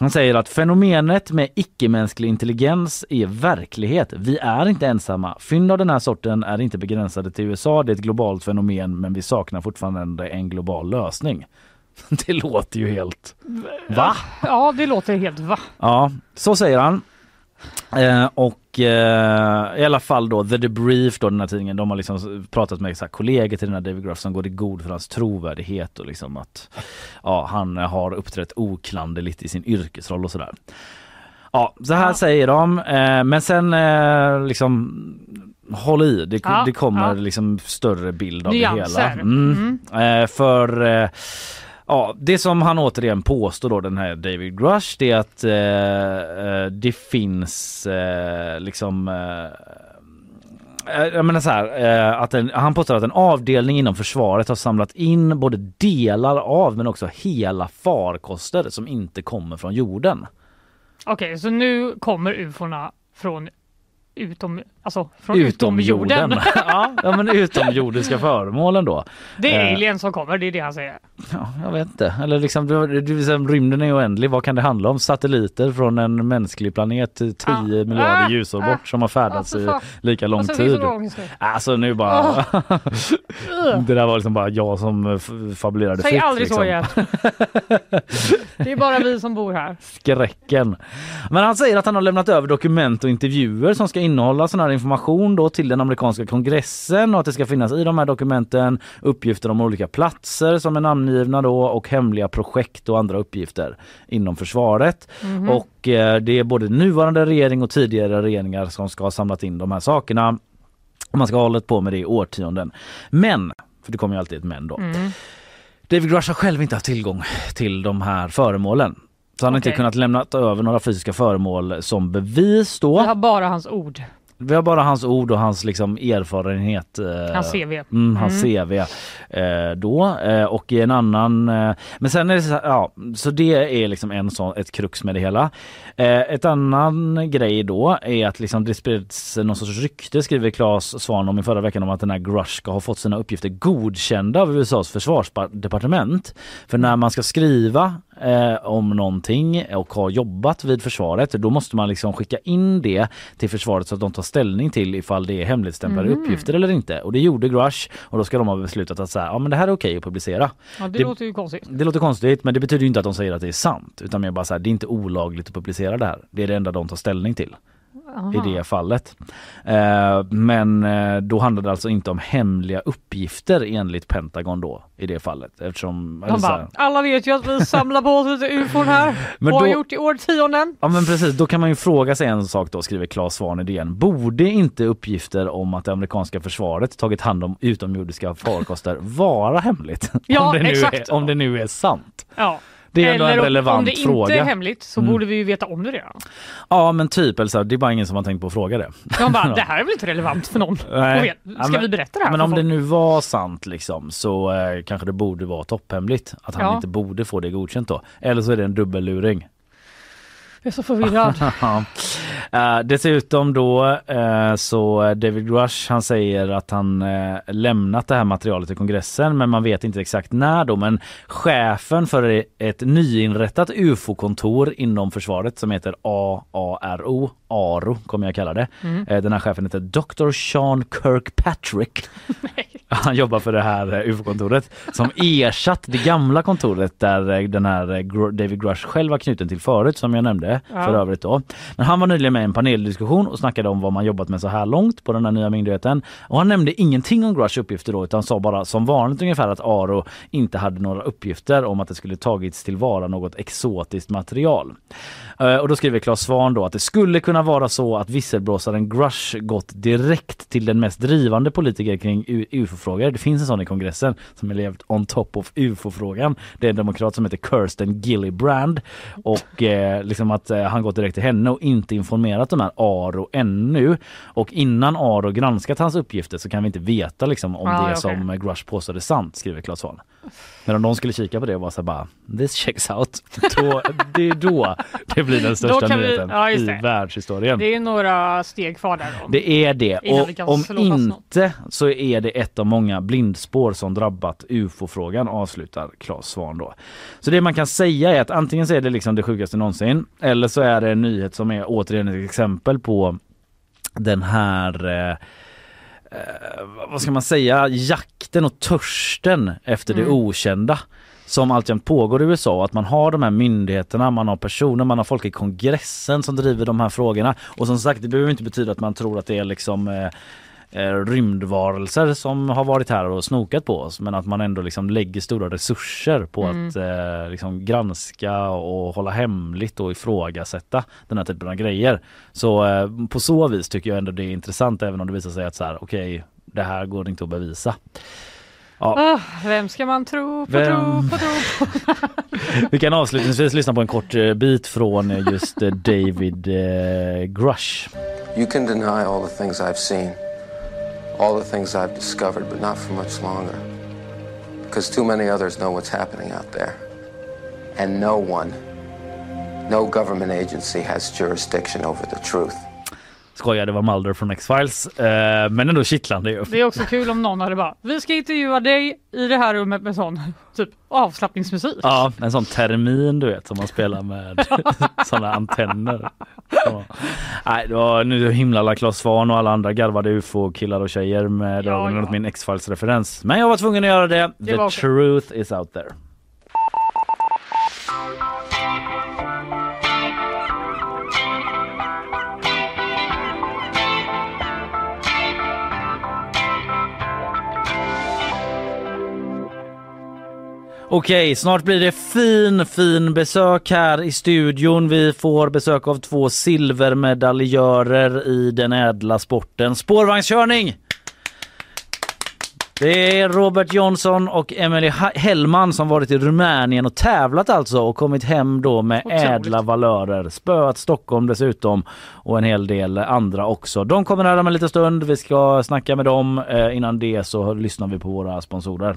Han säger att fenomenet med icke-mänsklig intelligens är verklighet. Vi är inte ensamma. Fynd av den här sorten är inte begränsade till USA. Det är ett globalt fenomen men vi saknar fortfarande en global lösning. Det låter ju helt... Va? Ja, det låter helt va? Ja, så säger han. Eh, och eh, i alla fall då The Debrief då den här tidningen de har liksom pratat med så kollegor till den här David Gruff som går i god för hans trovärdighet och liksom att ja, han har uppträtt oklanderligt i sin yrkesroll och sådär. Ja, så här Ja. säger de. Eh, men sen eh, liksom håll i, det, Ja, det kommer ja. liksom större bild av Nyanser. det hela. Mm. Eh, för eh, Ja, det som han återigen påstår då den här David Grush det är att eh, eh, det finns eh, liksom eh, eh jag menar så här, eh, att en, han påstår att en avdelning inom försvaret har samlat in både delar av men också hela farkoster som inte kommer från jorden. Okej, så nu kommer ufona från utom, alltså från utom, jorden. ja, ja, men utomjordiska föremålen då. Det är Eh. alien som kommer, det är det han säger. Ja, jag vet inte. Eller liksom, du, du, liksom, rymden är oändlig. Vad kan det handla om? Satelliter från en mänsklig planet 10 Ah. miljarder Ah. ljusår Ah. bort som har färdats Ah, i lika lång Och så finns tid. nu. Alltså nu bara... det där var liksom bara jag som f- fabulerade Säg fritt. aldrig liksom. så igen. det är bara vi som bor här. skräcken. Men han säger att han har lämnat över dokument och intervjuer som ska innehålla sån här information då till den amerikanska kongressen och att det ska finnas i de här dokumenten uppgifter om olika platser som är namngivna då och hemliga projekt och andra uppgifter inom försvaret. Och eh, det är både nuvarande regering och tidigare regeringar som ska ha samlat in de här sakerna. Och man ska ha hållit på med det i årtionden. Men, för det kommer ju alltid ett men då. Mm. David Grush har själv inte haft tillgång till de här föremålen. Så han har inte Okej. kunnat lämna över några fysiska föremål som bevis då. Vi har bara hans ord, Vi har bara hans ord och hans liksom erfarenhet. eh, hans CV. Mm, hans CV eh, då eh, och i en annan eh, men sen är det så, ja, så det är liksom en sån, ett krux med det hela. Eh, ett annan grej då är att liksom det spreds någon sorts rykte skriver Claes Svan om i förra veckan om att den här Grush ska ha fått sina uppgifter godkända av USAs försvarsdepartement. För när man ska skriva eh, om någonting och har jobbat vid försvaret då måste man liksom skicka in det till försvaret så att de tar ställning till ifall det är hemligstämplade Mm. uppgifter eller inte. Och det gjorde Grush och då ska de ha beslutat att säga, ja men det här är okej att publicera. Ja, det, Det- låter ju konstigt. Det låter konstigt men det betyder ju inte att de säger att det är sant utan mer bara så här, det är inte olagligt att publicera det här. Det är det enda de tar ställning till i det fallet. Eh, men eh, då handlar det alltså inte om hemliga uppgifter enligt Pentagon då i det fallet eftersom De bara, alla vet ju att vi samlar på oss lite ufon här Men och har då- gjort i årtionden. Ja men precis, då kan man ju fråga sig en sak då, skriver Claes Svahn i DN. Borde inte uppgifter om att det amerikanska försvaret tagit hand om utomjordiska farkoster vara hemligt? Ja, om, det nu exakt. är, om det nu är sant. Ja. Det är ändå en Eller relevant om det fråga. inte är hemligt så Mm. borde vi ju veta om det redan. Ja men typ, eller så här, det är bara ingen som har tänkt på att fråga det. De bara, det här är väl inte relevant för någon Nej. veta. Ja, Ska men- vi berätta det här Men för om det folk? nu var sant liksom så eh, kanske det borde vara topphemligt. Att han Ja. inte borde få det godkänt då. Eller så är det en dubbelluring. Jag är så förvirrad. uh, dessutom då uh, så David Grush han säger att han uh, lämnat det här materialet till kongressen men man vet inte exakt när då men chefen för ett nyinrättat ufo-kontor inom försvaret som heter AARO, ARO kommer jag kalla det. Eh, den här chefen heter Dr. Sean Kirkpatrick. Han jobbar för det här eh, ufo-kontoret som ersatt det gamla kontoret där eh, den här David Grush själv var knuten till förut som jag nämnde Ja. för övrigt då. Men han var nyligen med i en paneldiskussion och snackade om vad man jobbat med så här långt på den här nya myndigheten. Och han nämnde ingenting om Grush uppgifter då utan sa bara som vanligt ungefär att Aro inte hade några uppgifter om att det skulle tagits tillvara något exotiskt material. Eh, Och då skriver Claes Svahn då att det skulle kunna vara så att visselblåsaren Grush gått direkt till den mest drivande politiker kring ufo-frågor. Det finns en sån i kongressen som är levt on top of ufo-frågan. Det är en demokrat som heter Kirsten Gillibrand och eh, liksom att eh, han gått direkt till henne och inte informerat de här Aro ännu. Och innan Aro granskat hans uppgifter så kan vi inte veta liksom om Ah, det okej. som Grush påstår är sant, skriver Claes Svahn. Men om de skulle kika på det och vara så bara this checks out. Då, det är då det blir den största kan vi- nyheten ja, i det. världshistorien. Det är några steg kvar där då. Det är det och om inte så är det ett av många blindspår som drabbat ufo-frågan avslutar Claes Svahn då. Så det man kan säga är att antingen så är det liksom det sjukaste någonsin eller så är det en nyhet som är återigen ett exempel på den här eh, vad ska man säga, jakten och törsten efter det Mm. okända som alltjämt pågår i USA. Att man har de här myndigheterna, man har personer, man har folk i kongressen som driver de här frågorna. Och som sagt, det behöver inte betyda att man tror att det är liksom eh, eh, rymdvarelser som har varit här och snokat på oss men att man ändå liksom lägger stora resurser på Mm. att eh, liksom granska och hålla hemligt och ifrågasätta den här typen av grejer. Så eh, på så vis tycker jag ändå det är intressant även om det visar sig att så här, okej det här går inte att bevisa. Ah, vem ska man tro på, Vem- tro på, tro på? Vi kan avslutningsvis lyssna på en kort eh, bit från eh, just eh, David eh, Grush. You can deny all the things I've seen, all the things I've discovered, but not for much longer. Because too many others know what's happening out there. And no one, no government agency has jurisdiction over the truth. Skojar, det var Mulder från X-Files. Eh, men ändå kittlande ju. Det är också kul om någon hade bara, vi ska intervjua dig i det här rummet med sån typ avslappningsmusik. Ja, en sån termin du vet som man spelar med såna antenner. Ja. Nej, det var nu himla alla Claes Svahn och alla andra garvade ufo-killar och tjejer med Ja, ja. min X-Files referens. Men jag var tvungen att göra det. Det The truth is out there. Okej, snart blir det fin, fin besök här i studion. Vi får besök av två silvermedaljörer i den ädla sporten spårvagnskörning. Det är Robert Jonsson och Emily Hellman som varit i Rumänien och tävlat alltså och kommit hem då med Otroligt. ädla valörer. Spöat Stockholm dessutom och en hel del andra också. De kommer här om en liten stund. Vi ska snacka med dem. Eh, Innan det så lyssnar vi på våra sponsorer.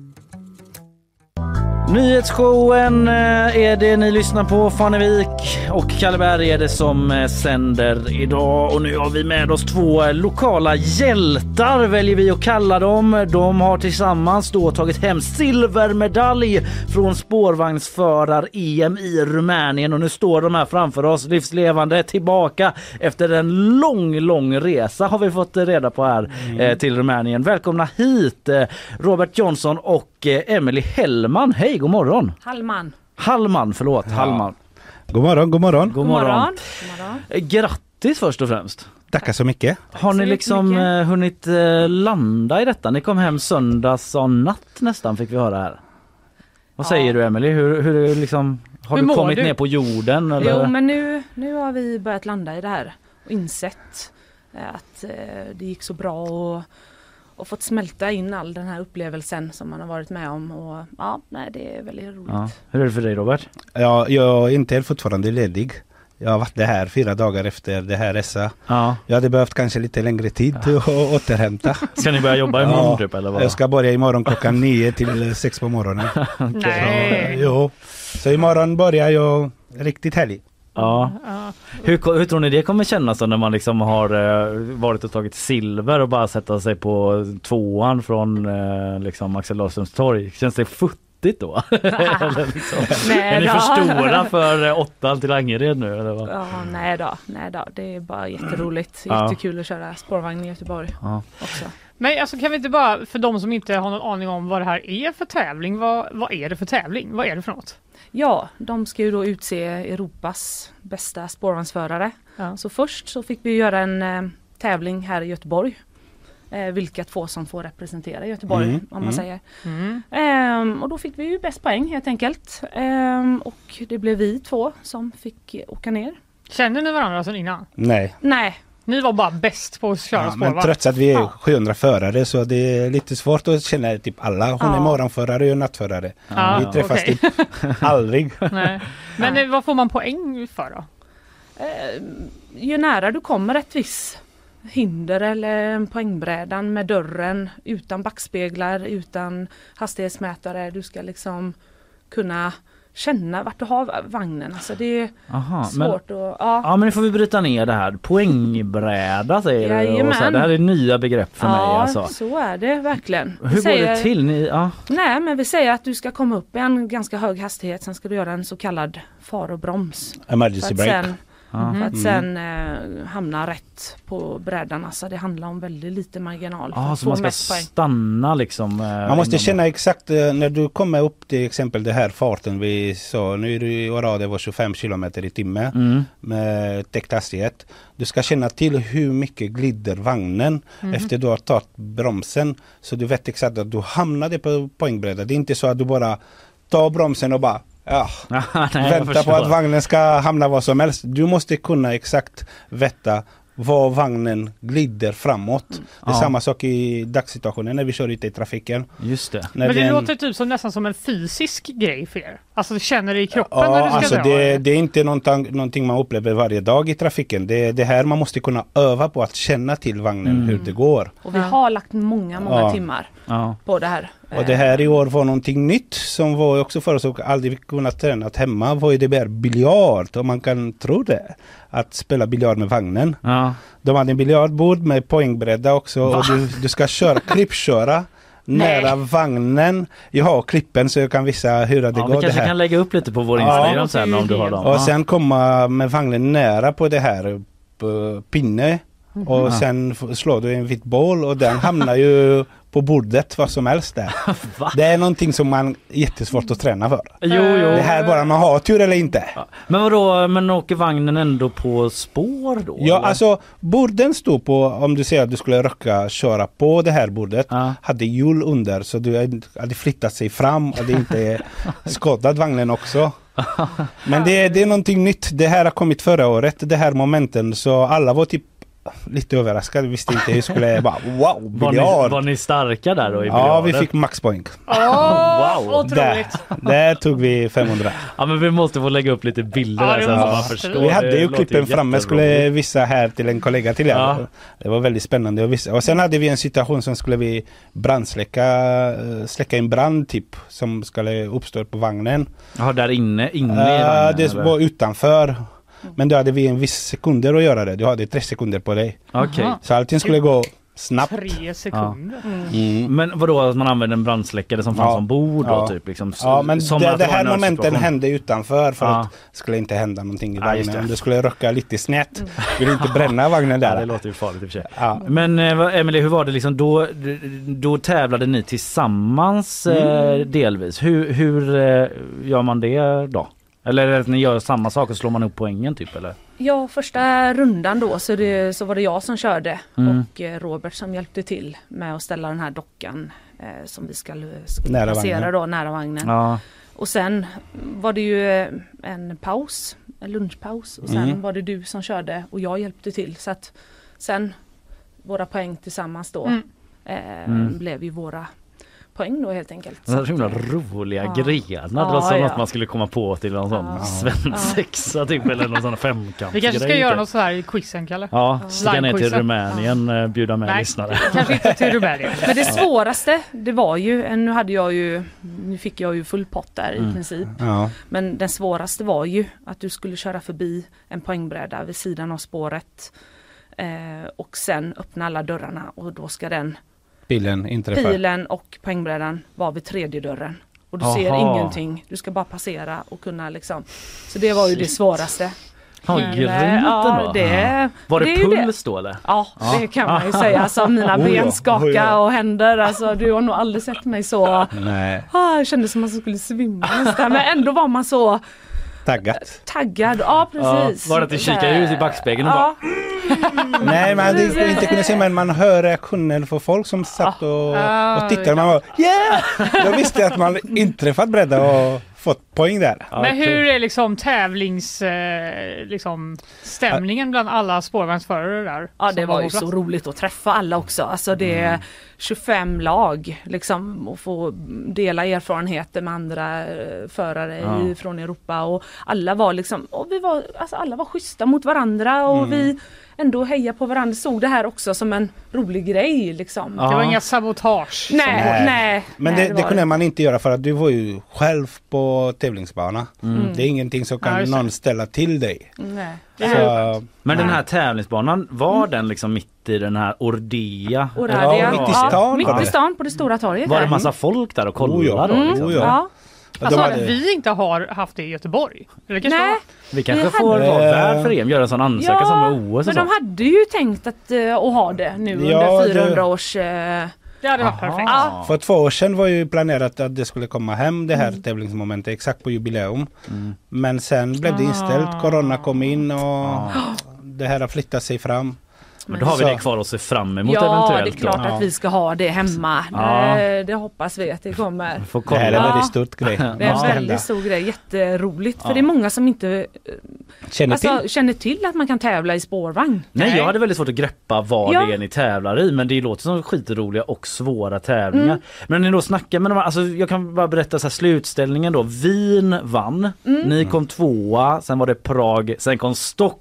Nyhetsshowen eh, är det ni lyssnar på. Fannevik och Kalleberg är det som eh, sänder idag. Och nu har vi med oss två lokala hjältar väljer vi att kalla dem. De har tillsammans då tagit hem silvermedalj från spårvagnsförar-EM i Rumänien och nu står de här framför oss livslevande tillbaka efter en lång, lång resa har vi fått reda på här eh, till Rumänien. Välkomna hit Robert Johnson och eh, Emily Hellman. Hej, god morgon! Hallman. Hallman, förlåt. Hallman. God morgon, god morgon. God morgon. Eh, Grattis först och främst. Tackar så mycket. Har ni liksom jättemycket. eh, hunnit landa i detta? Ni kom hem söndags och natt nästan fick vi höra här. Vad säger du Emily? Hur, hur liksom, har Hur du kommit du? ner på jorden? Eller? Jo men nu, nu har vi börjat landa i det här och insett att det gick så bra och, och fått smälta in all den här upplevelsen som man har varit med om och ja, nej det är väldigt roligt. ja. Hur är det för dig Robert? Ja, jag är inte fortfarande ledig. Jag har varit det här fyra dagar efter det här resa. Ja. Jag hade behövt kanske lite längre tid att återhämta. Ska ni börja jobba imorgon Ja, typ eller vad? Jag ska börja imorgon klockan nio till sex på morgonen. Nej. Jo. Så imorgon börjar jag riktigt helg. Ja. Ja. Hur, hur tror ni det kommer kännas då när man liksom har eh, varit och tagit silver och bara sätta sig på tvåan från eh, liksom Axel Larssons torg? Känns det futtigt då? eller liksom, Nej är ni för stora för eh, åttan till Angered nu eller vad? Ja, nej då, nej då. Det är bara jätteroligt. Ja. Jättekul att köra spårvagn i Göteborg Ja. också. Men alltså kan vi inte bara, för de som inte har någon aning om vad det här är för tävling, vad, vad är det för tävling? Vad är det för något? Ja, de ska ju då utse Europas bästa spårvagnsförare. Ja. Så först så fick vi göra en eh, tävling här i Göteborg. Eh, vilka två som får representera Göteborg Mm, om man mm. säger. Mm. Ehm, och då fick vi ju bäst poäng helt enkelt. Ehm, och det blev vi två som fick åka ner. Känner ni varandra sedan innan? Nej. Nej, Ni var bara bäst på att köra Ja, men spårvagn? trots att vi är Ja. 700 förare så det är lite svårt att känna typ alla. Hon är Ja. morgonförare och jag är nattförare. Ja, vi träffas okej. typ aldrig. Nej. Men eh, vad får man poäng för då? eh, ju nära du kommer ett visst hinder eller poängbrädan med dörren utan backspeglar, utan hastighetsmätare. Du ska liksom kunna känna vart du har vagnen. Alltså det är Aha, men, svårt att... Ja. ja men nu får vi bryta ner det här. Poängbräda säger du. Så. Det här är nya begrepp för mig ja, alltså. så är det verkligen. Vi Hur går säger- det till? Ni, ja. Nej men vi säger att du ska komma upp i en ganska hög hastighet, sen ska du göra en så kallad far och broms. För Emergency att Ja. för att Mm. sen eh, hamna rätt på brädan. Alltså det handlar om väldigt lite marginal Ah, så man ska stanna liksom? eh, Man måste känna exakt eh, när du kommer upp till exempel det här farten vi sa. Nu är det i Orade var 25 kilometer i timmen Mm. med täckt hastighet. Du ska känna till hur mycket glider vagnen Mhm. efter du har tagit bromsen. Så du vet exakt att du hamnade på poängbrädan. Det är inte så att du bara tar bromsen och bara ja, Nej, vänta på att vagnen ska hamna var som helst. Du måste kunna exakt veta var vagnen glider framåt. Det är Ja. samma sak i dagssituationen när vi kör ute i trafiken. Just det. När Men det en- låter typ som nästan som en fysisk grej för er. Alltså du känner det i kroppen när Ja, du ska alltså dra. det, det är inte någonting, någonting man upplever varje dag i trafiken. Det är det här man måste kunna öva på att känna till vagnen Mm. hur det går. Och vi har lagt många, många Ja. timmar Ja. på det här. Och det här i år var någonting nytt som var också för oss att aldrig kunnat träna hemma. Var ju det mer biljard, om man kan tro det. Att spela biljard med vagnen. Ja. De hade en biljardbord med poängbräda också och du, du ska köra, klippköra nära vagnen. Jag har klippen så jag kan visa hur det Ja, går. vi kanske kan lägga upp lite på vår Ja. Instagram sen om du har dem. Och Ja. sen komma med vagnen nära på det här pinne. Och Mhm. sen slår du en vit boll och den hamnar ju på bordet vad som helst där. Va? Det är någonting som man jättesvårt att träna för. Jo, jo. Det här bara man har tur eller inte. Ja. Men vadå, men åker vagnen ändå på spår då? Ja, eller? alltså borden stod på, om du säger att du skulle råka köra på det här bordet, Ja. hade hjul under så du hade flyttat sig fram och det inte skadat vagnen också. Men det, det är någonting nytt. Det här har kommit förra året, det här momenten, så alla var typ lite överraskad. Visste inte hur jag skulle bara wow, Var ni, biljard. var ni starka där då i Ja, vi biljarden? fick maxpoäng. Åh, Wow. Där, otroligt! där tog vi 500. Ja men vi måste få lägga upp lite bilder Ja, där det sen så man förstår. vi. Hade Det ju klippen framme, skulle visa här till en kollega till er. Ja. Det var väldigt spännande att visa. Och sen hade vi en situation som skulle vi brandsläcka, eh, släcka en brand typ, som skulle uppstå på vagnen. Ja, där inne, inne i Uh, vagnen, det eller? var utanför. Men då hade vi en viss sekunder att göra det. Du hade tre sekunder på dig. Okej. Så allting skulle gå snabbt. Tre sekunder. Mm. Men vadå att man använder en brandsläckare som fanns Ja. ombord då Ja. typ? Liksom, Ja men som det, att det var här en momenten nödsituation. hände utanför för Ja. att det skulle inte hända någonting i Ja, just vagnen. det. Om det skulle röka lite snett. Vill inte bränna vagnen Ja, det där. låter ju farligt i och för sig. Ja. Men eh, vad- Emily, hur var det liksom då? Då tävlade ni tillsammans eh, delvis. Hur, hur eh, gör man det då? Eller är det att ni gör samma sak och slår man upp poängen typ eller? Ja, första rundan då så, det, så var det jag som körde Mm. och eh, Robert som hjälpte till med att ställa den här dockan eh, som vi ska, ska Nära placera vagnen. då nära vagnen. Ja, Och sen var det ju eh, en paus, en lunchpaus och sen Mm. var det du som körde och jag hjälpte till så att sen våra poäng tillsammans då Mm. eh, Mm. blev ju våra poäng då helt enkelt. Så himla att, eh, roliga ja. grenar. Det var Ja, som ja. något man skulle komma på till någon sån Ja. svensexa typ eller någon sån femkant. Vi kanske ska göra något så här i quizen Kalle? Ja, sticka ner till. Rumänien, eh, bjuda med Nej. lyssnare. Kanske inte till Rumänien. Men det svåraste det var ju, eh, nu hade jag ju, nu fick jag ju full pott där Mm. i princip. Ja. Men den svåraste var ju att du skulle köra förbi en poängbräda vid sidan av spåret. Eh, och sen öppna alla dörrarna och då ska den Bilen inträffar. pilen och poängbrädan vara vid tredje dörren. Och du ser Aha. ingenting, du ska bara passera och kunna liksom. Så det var ju det svåraste. Ja, grymt eh, ja, det, Var det, det puls då eller? Ja, Ja. det kan man ju säga. Alltså mina Oh ja, ben skaka oh ja. och händer. Alltså du har nog aldrig sett mig så. Nej, Ah, jag kände som att jag skulle svimma nästan. Men ändå var man så taggat. taggad. Ja precis. Ja, var det att du kikade ut i backspegeln och Ja, Nej, man hade inte kunnat se men man hör reaktionen för folk som satt och, Ah, och tittade. Man var yeah! Då visste jag att man inträffat bredda och fått poäng där. Ja, Men hur är liksom tävlings... Eh, liksom, stämningen bland alla spårvagnsförare där? ja det var ju så roligt att träffa alla också. Alltså det är 25 lag liksom och få dela erfarenheter med andra eh, förare Ja. från Europa och alla var liksom, och vi var, alltså alla var schyssta mot varandra och vi ändå heja på varandra. Såg det här också som en rolig grej liksom. Ja. Det var inga sabotage? Nej, Nej. nej. Men nej, det, det var kunde man inte göra för att du var ju själv på tävlingsbana. Mm. Det är ingenting som Ja, kan det. någon ställa till dig. Nej. Så, Men den här tävlingsbanan, var den liksom mitt i den här Ordea? Orädiga. Ja, mitt i stan mitt var i det. stan på det stora torget. Var det massa folk där och kollade Oh ja. då? Mm, Liksom? Oh ja. Ja. de Alltså hade- att vi inte har haft det i Göteborg? Eller kanske Nej, var- Vi kanske Vi får hade- vara värd för EM, göra en sån ansökan som med OS men de hade ju tänkt att, eh, att ha det nu Ja, under det- 400 års... eh, Det hade varit perfekt. Ja. För två år sedan var ju planerat att det skulle komma hem det här tävlingsmomentet exakt på jubileum. Mm. Men sen blev det inställt, Ah. corona kom in och Ja. det här har flyttat sig fram. Men då har vi det kvar att se fram emot ja, eventuellt. det är klart då. att vi ska ha det hemma. Ja. Det, det hoppas vi att det kommer. Får Det här är kolla. en Ja. väldigt stort grej. Det är en väldigt stor grej, jätteroligt. För Ja. det är många som inte eh, Känner alltså, till? känner till att man kan tävla i spårvagn. Nej, jag hade väldigt svårt att greppa vad Ja. det är ni tävlar i men det låter som skitroliga och svåra tävlingar. Mm. Men när ni då snackar med de här, alltså jag kan bara berätta så här slutställningen då. Wien vann, Mm. ni kom tvåa, sen var det Prag, sen kom Stockholm.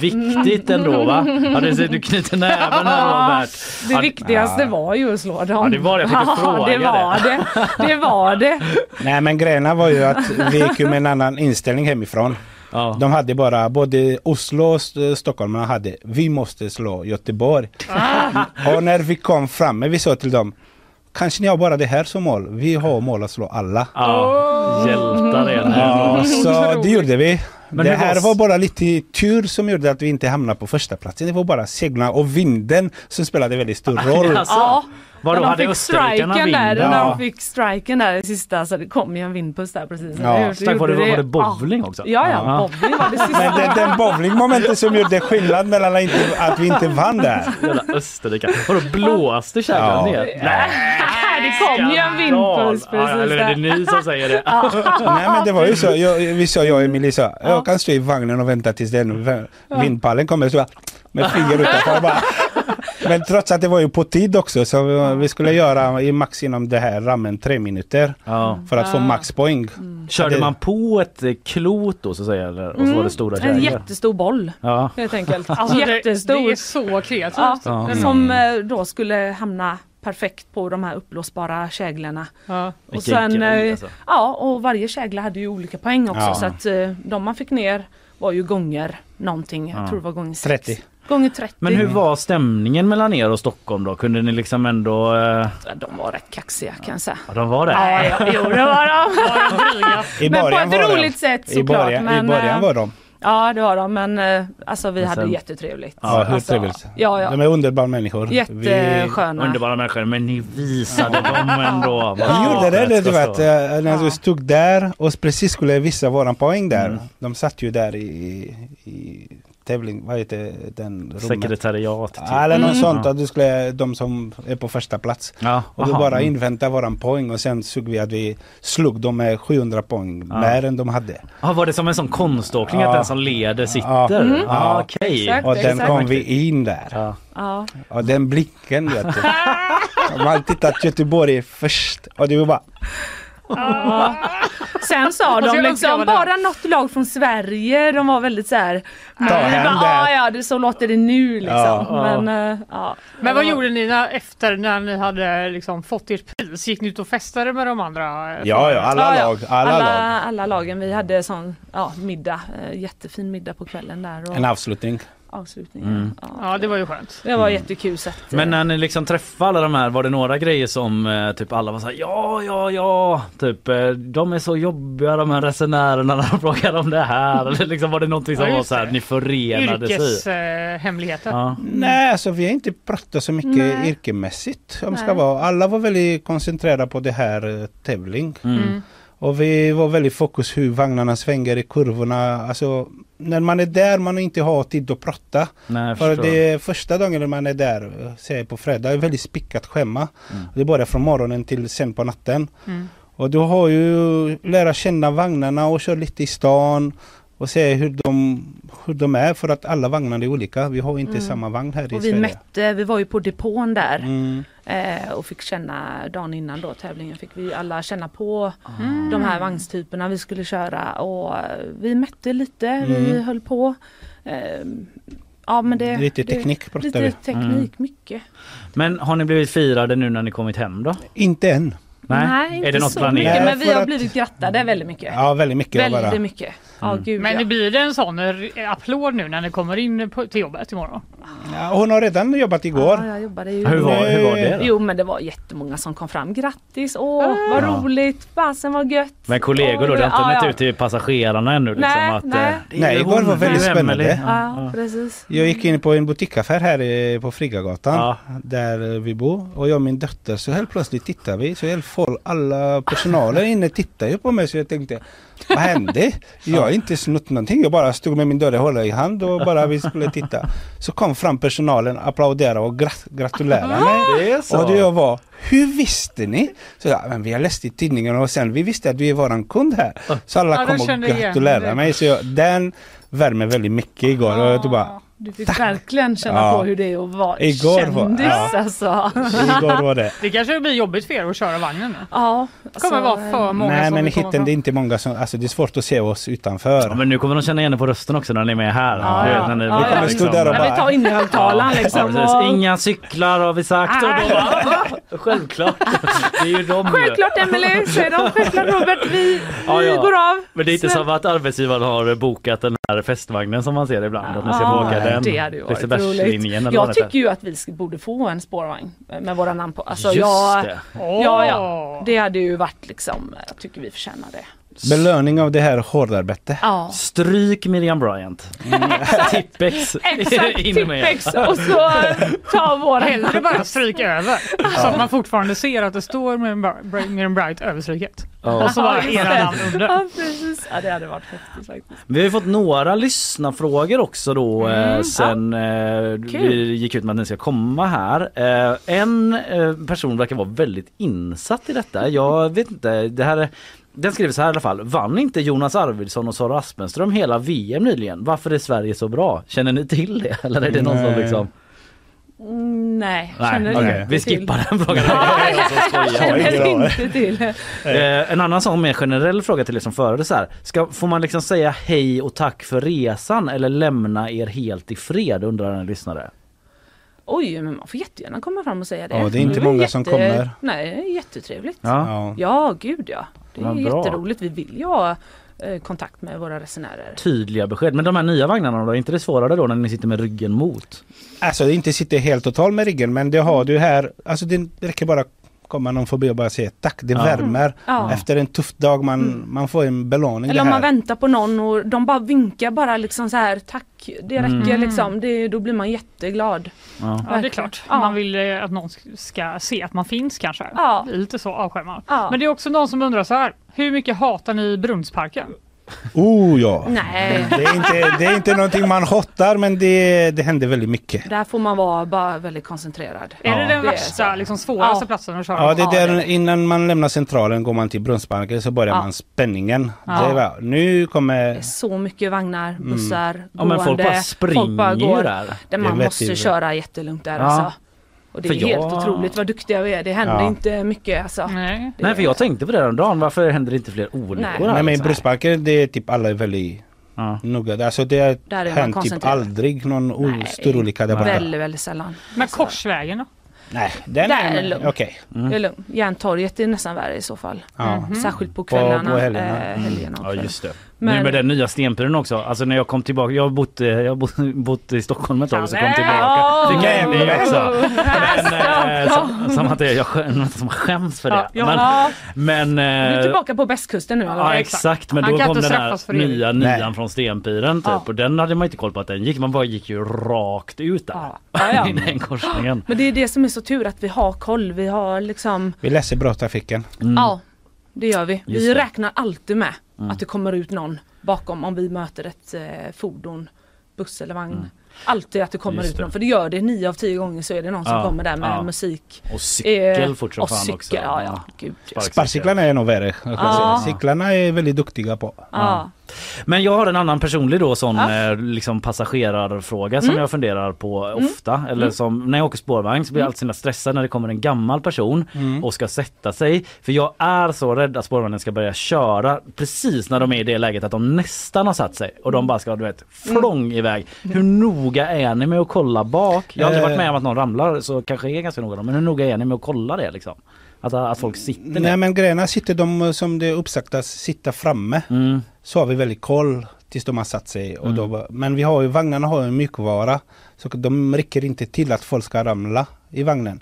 Viktigt ändå va? Ja, du, ser, du knyter näven här Robert. Det Ja, viktigaste var ju att slå dem. Ja, det var det. Jag Ja, fråga det var det. Det var det. Nej men grejen var ju att vi gick ju med en annan inställning hemifrån. Ja. De hade bara, både Oslo och St- Stockholm hade, vi måste slå Göteborg. och när vi kom framme, vi sa till dem, kanske ni har bara det här som mål, vi har mål att slå alla. Ja, hjältar är ni. Ja, så det gjorde vi. Men det här var- bara lite tur som gjorde att vi inte hamnade på första platsen. Det var bara segla och vinden som spelade väldigt stor roll. Alltså, Ja. Vadå, När de hade fick österrikarna striken där, vind? när Ja. de fick striken där i sista så det kom ju en vindpust där precis. Ja. eller hur? Strax var det, var det bowling ja. också? Ja, ja, bowling var det sista. Men det, den bowlingmomentet som gjorde skillnad mellan att, inte, att vi inte vann där. Jävla österrikare. Vadå blåste kärran Ja. ner? Nej, det kom ju en vindpust Ja, precis Eller är det ni som säger det? Nej men det var ju så. Jag, vi sa, jag och Emilie sa, jag kan stå i vagnen och vänta tills den vindpallen kommer. Så jag, med finger utanför bara. Men trots att det var ju på tid också så vi- vi skulle göra i max inom det här rammen tre minuter Ja. för att få max poäng. Körde Det- man på ett eh, klot då så att säga eller? och så var det stora Mm. En jättestor boll Ja. helt enkelt. Alltså det, det Jättestor. är så kreativt. Ja. Mm. Som eh, då skulle hamna perfekt på de här uppblåsbara käglorna. Ja. Och sen, grej, eh, alltså. ja och varje kägla hade ju olika poäng också Ja. så att de man fick ner var ju gånger någonting, jag Ja. tror det var gånger sex. 30. Gånger 30. Men hur var stämningen mellan er och Stockholm då? Kunde ni liksom ändå... Eh, Ja, De var rätt kaxiga kan jag säga. ja, de var det? Ja, ja, jo det var de. I Men på ett roligt sätt I såklart. början, men, I början eh, var de. Ja det var de men eh, alltså vi Men hade sen- jättetrevligt. Ja, hur alltså, trevligt. Ja, ja. De är underbara människor. Vi, Jättesköna. Underbara människor men ni visade dem ändå. vi vad gjorde det, det du vet, eh, när vi stod där och precis skulle visa våran poäng där. Mm. De satt ju där i, i tävling, vad heter den rummet? Sekretariat. Typ. Eller något Mm. sånt, att du skulle, de som är på första plats. Ja, Och vi aha. bara Mm. inväntade våran poäng och sen såg vi att vi slog dem med 700 poäng Ja. mer än de hade. Ja, var det som en sån konståkning att Ja. den som leder sitter? Ja. Mm. Ja, okej. Exakt. Och den exakt. kom vi in där. Ja. Ja. Och den blicken vet du. Man tittat Göteborg först och det var bara Ja. Sen sa Alltså, de liksom bara något lag från Sverige. De var väldigt så här. Ta hem bara, det. Ja, ja, det, så låter det nu liksom. Ja. Men, eh, ja. Men vad Ja. gjorde ni när, efter när ni hade liksom fått ert pris? Gick ni ut och festade med de andra? Ja, ja, alla Ja, ja. lag. Alla, alla, lag. alla lagen. Vi hade sån ja, middag, eh, jättefin middag på kvällen där och En avslutning. Avslutningen. Mm. Ja. Ja, det var ju skönt. Det var jättekul sätt. eh, Men när ni liksom träffade alla de här, var det några grejer som eh, typ alla var såhär ja, ja, ja, typ eh, de är så jobbiga de här resenärerna när de frågar om det här. Eller liksom var det någonting som Ja, var just så här, det. ni förenades i? Yrkeshemligheter. Ja. Nej, alltså vi har inte pratat så mycket Nej. yrkesmässigt. Om ska Nej. vara. Alla var väldigt koncentrerade på det här tävling. Mm. Mm. Och vi var väldigt fokus hur vagnarna svänger i kurvorna. Alltså när man är där man inte har tid att prata. Nej, För det är första dagen när man är där, eh, säger på fredag, är väldigt spickat schema. Mm. Det börjar från morgonen till sen på natten. Mm. Och du har ju lära känna vagnarna och köra lite i stan och se hur de, hur de är för att alla vagnarna är olika. Vi har inte Mm. samma vagn här i och vi Sverige. mätte, vi var ju på depån där Mm. eh, och fick känna dagen innan då tävlingen fick vi alla känna på Mm. de här vagnstyperna vi skulle köra och vi mätte lite, vi Mm. höll på. Eh, ja men det Lite det, teknik pratar Lite vi. teknik, Mm. mycket. Men har ni blivit firade nu när ni kommit hem då? Inte än. Nej, inte är det något så planerat? mycket Nej, men vi har att- blivit grattade väldigt mycket. Ja, väldigt mycket. väldigt bara. mycket. Ja Mm. gud Men ja. det blir det en sån applåd nu när ni kommer in på, till jobbet imorgon? Ja, hon har redan jobbat igår. Ja, jag jobbade ju. Hur var, hur var det då? Jo men det var jättemånga som kom fram. Grattis! Åh vad Ja. roligt! Fasen vad gött! Men kollegor då, det har inte ja, nått ja. ut till passagerarna ännu liksom Nej, att... nej. eh, Nej, igår var väldigt spännande. Ja, precis. Jag gick in på en butikaffär här på Frigagatan Ja. där vi bor och jag och min dotter så helt plötsligt tittar vi så helt folk, alla personalen inne tittar ju på mig så jag tänkte vad hände? Jag har inte snott någonting. Jag bara stod med min dörr hålla i hand och bara vi skulle titta. Så kom fram personalen, applåderade och grat gratulerade mig. Det är så. Och jag var, hur visste ni? Så jag, men vi har läst i tidningen och sen vi visste att du är våran kund här. Så alla Ja, kom och gratulerade mig. Så jag, den värmer väldigt mycket igår. Och jag bara, Du fick verkligen känna Ja. på hur det är att vara Igår var- kändis ja. alltså. igår var det. Det kanske blir jobbigt för er att köra vagnen nu. Ja, Det kommer alltså, vara för många Nej som men i hitten det är inte många som, alltså det är svårt att se oss utanför. Ja, men nu kommer de känna igen er på rösten också när ni är med här. Ja, vet, ja. när ni Ja, blir ja. liksom- Stå där och När vi tar in i högtalaren Ja, liksom. och- Inga cyklar har vi sagt. Och då, bara, Självklart. Det är ju de. Självklart Emelie, säger de. Självklart Robert, vi, Ja, vi går av. Men det är inte som att arbetsgivaren har bokat den här festvagnen som man ser ibland. Att ni ska få Ja, åka den. Det hade ju varit roligt. Jag tycker ju att vi borde få en spårvagn med våra namn på. Alltså Just jag, det. Ja, ja. Det hade ju varit liksom, jag tycker vi förtjänar det. Belöning av det här hårdarbete. Ja. Stryk Miriam Bryant. Tippex. Exakt. Tippex och så ta våra Hellre bara stryk över. Så att man fortfarande ser att det står Miriam Bright överstryket. Ja. Och så bara Ja, era det. namn under. Ja, precis. Ja, det hade varit häftigt faktiskt. Vi har ju fått några lyssnarfrågor också då Mm, eh, sen eh, vi gick ut med att ni ska komma här. Eh, en person verkar vara väldigt insatt i detta. Jag vet inte, det här är Den skriver så här i alla fall. Vann inte Jonas Arvidsson och Sara Aspenström hela VM nyligen? Varför är Sverige så bra? Känner ni till det? Eller är det någon som Nej. liksom... Mm, nej, Nej, känner okej. inte Vi till. skippar den frågan. Känner inte till. Eh, en annan sån mer generell fråga till er som förare så här. Ska, får man liksom säga hej och tack för resan eller lämna er helt i fred undrar en lyssnare. Oj, men man får jättegärna komma fram och säga det. Ja, det är inte väl många som kommer. Nej, det är jättetrevligt. Ja. Ja. Gud ja. Det är Ja, bra. jätteroligt. Vi vill ju ha eh, kontakt med våra resenärer. Tydliga besked. Men de här nya vagnarna då, är inte det svårare då när ni sitter med ryggen mot? Alltså det inte sitter helt totalt med ryggen men det har du här. Alltså det räcker bara komma någon förbi och bara säga tack. Det Ja. värmer. Ja. Efter en tuff dag man, man får en belöning. Eller om man väntar på någon och de bara vinkar bara liksom så här tack. Det räcker Mm. liksom. Det, då blir man jätteglad. Ja. Ja, det är klart. Ja. Man vill eh, att någon ska se att man finns kanske. Ja. Lite så avskärmad. Ja. Men det är också någon som undrar så här. Hur mycket hatar ni Brunnsparken? Oh ja. Nej, Det är, inte, det är inte någonting man hatar men det, det händer väldigt mycket. där får man vara bara väldigt koncentrerad. Är det den Det är värsta, så. liksom svåraste Ja. platsen att köra? Ja, det Ja, är det är där det. innan man lämnar centralen går man till Brunnsparken så börjar Ja. man spänningen. Ja. Det är bara, nu Det kommer... är så mycket vagnar, bussar, Ja men folk bara gående. springer ju där. Där Det man måste köra jättelugnt där Ja. alltså. Och det är För jag- helt otroligt vad duktiga vi är. Det händer Ja. inte mycket alltså. Nej. Det Nej för jag tänkte på det den dagen. Varför händer det inte fler olyckor Nej. här? Nej men i liksom? Brunnsparken det är typ alla är väldigt Ja. noga. Alltså det har är hänt typ aldrig någon Nej. stor olycka där borta. Väldigt, väldigt sällan. Men Korsvägen då? Nej, den Där är... är lugn. Okej. Det är lugnt. Järntorget är nästan värre i så fall. Ja. Särskilt på På- kvällarna. på helgerna. eh, helgerna och Ja just det. Men- Nu med den nya stenpiren också. Alltså när jag kom tillbaka. Jag har bott, eh, jag har bott, bott i Stockholm ett tag så kom Ja, tillbaka. Fick jag en ny också. Men, eh, som, som att det är jag skäms för det. Ja, Men, men du är eh, tillbaka på västkusten nu eller? Ja exakt men då kom den här nya nian Nej. från stenpiren typ Ja. och den hade man inte koll på att den gick. Man bara gick ju rakt ut där. Ja. Ja, ja. I den korsningen. Men det är det som är så tur att vi har koll. Vi har liksom Vi läser brottrafiken. Ja, det gör vi. Just Vi det. räknar alltid med att det kommer ut någon bakom om vi möter ett eh, fordon, buss eller vagn. Alltid att det kommer Mm. Just ut det. någon. För det gör det nio av tio gånger så är det någon som Ja, kommer där med ja. musik. Och cykel Eh, fort som fan cykel, också. Ja, ja. Gud. Sparkcyklarna är nog värre. Ja. Cyklarna är väldigt duktiga på. Ja. Men jag har en annan personlig då sån Ja. Mm. eh, liksom passagerarfråga som jag funderar på ofta. Eller som när jag åker spårvagn så blir jag alltid stressad när det kommer en gammal person Mm. och ska sätta sig. För jag är så rädd att spårvagnen ska börja köra precis när de är i det läget att de nästan har satt sig och Mm. de bara ska du vet flång iväg. Hur noga är ni med att kolla bak? Jag har aldrig varit med om att någon ramlar så kanske är ganska noga men hur noga är ni med att kolla det liksom? Att, att folk sitter Nej ner? men grejerna sitter de som det uppsagt att sitta framme. Mm. Så har vi väldigt koll tills de har satt sig. Och då, men vi har ju, vagnarna har ju mjukvara. Så de räcker inte till att folk ska ramla i vagnen.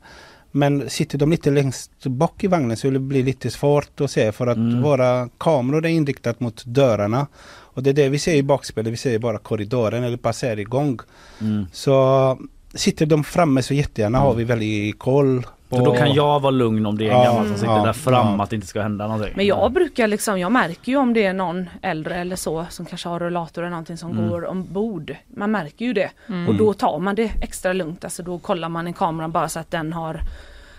Men sitter de lite längst bak i vagnen så det blir lite svårt att se för att våra kameror är inriktat mot dörrarna. Och det är det vi ser i bakspelet, vi ser bara korridoren eller passerigång. Mm. Så sitter de framme så jättegärna har vi väldigt koll. För då kan jag vara lugn om det är en Ja, gammal som sitter ja, där fram ja. att det inte ska hända någonting. Men jag brukar liksom, jag märker ju om det är någon äldre eller så som kanske har rullator eller någonting som Mm. går ombord. Man märker ju det. Och då tar man det extra lugnt. Alltså då kollar man i kameran bara så att den har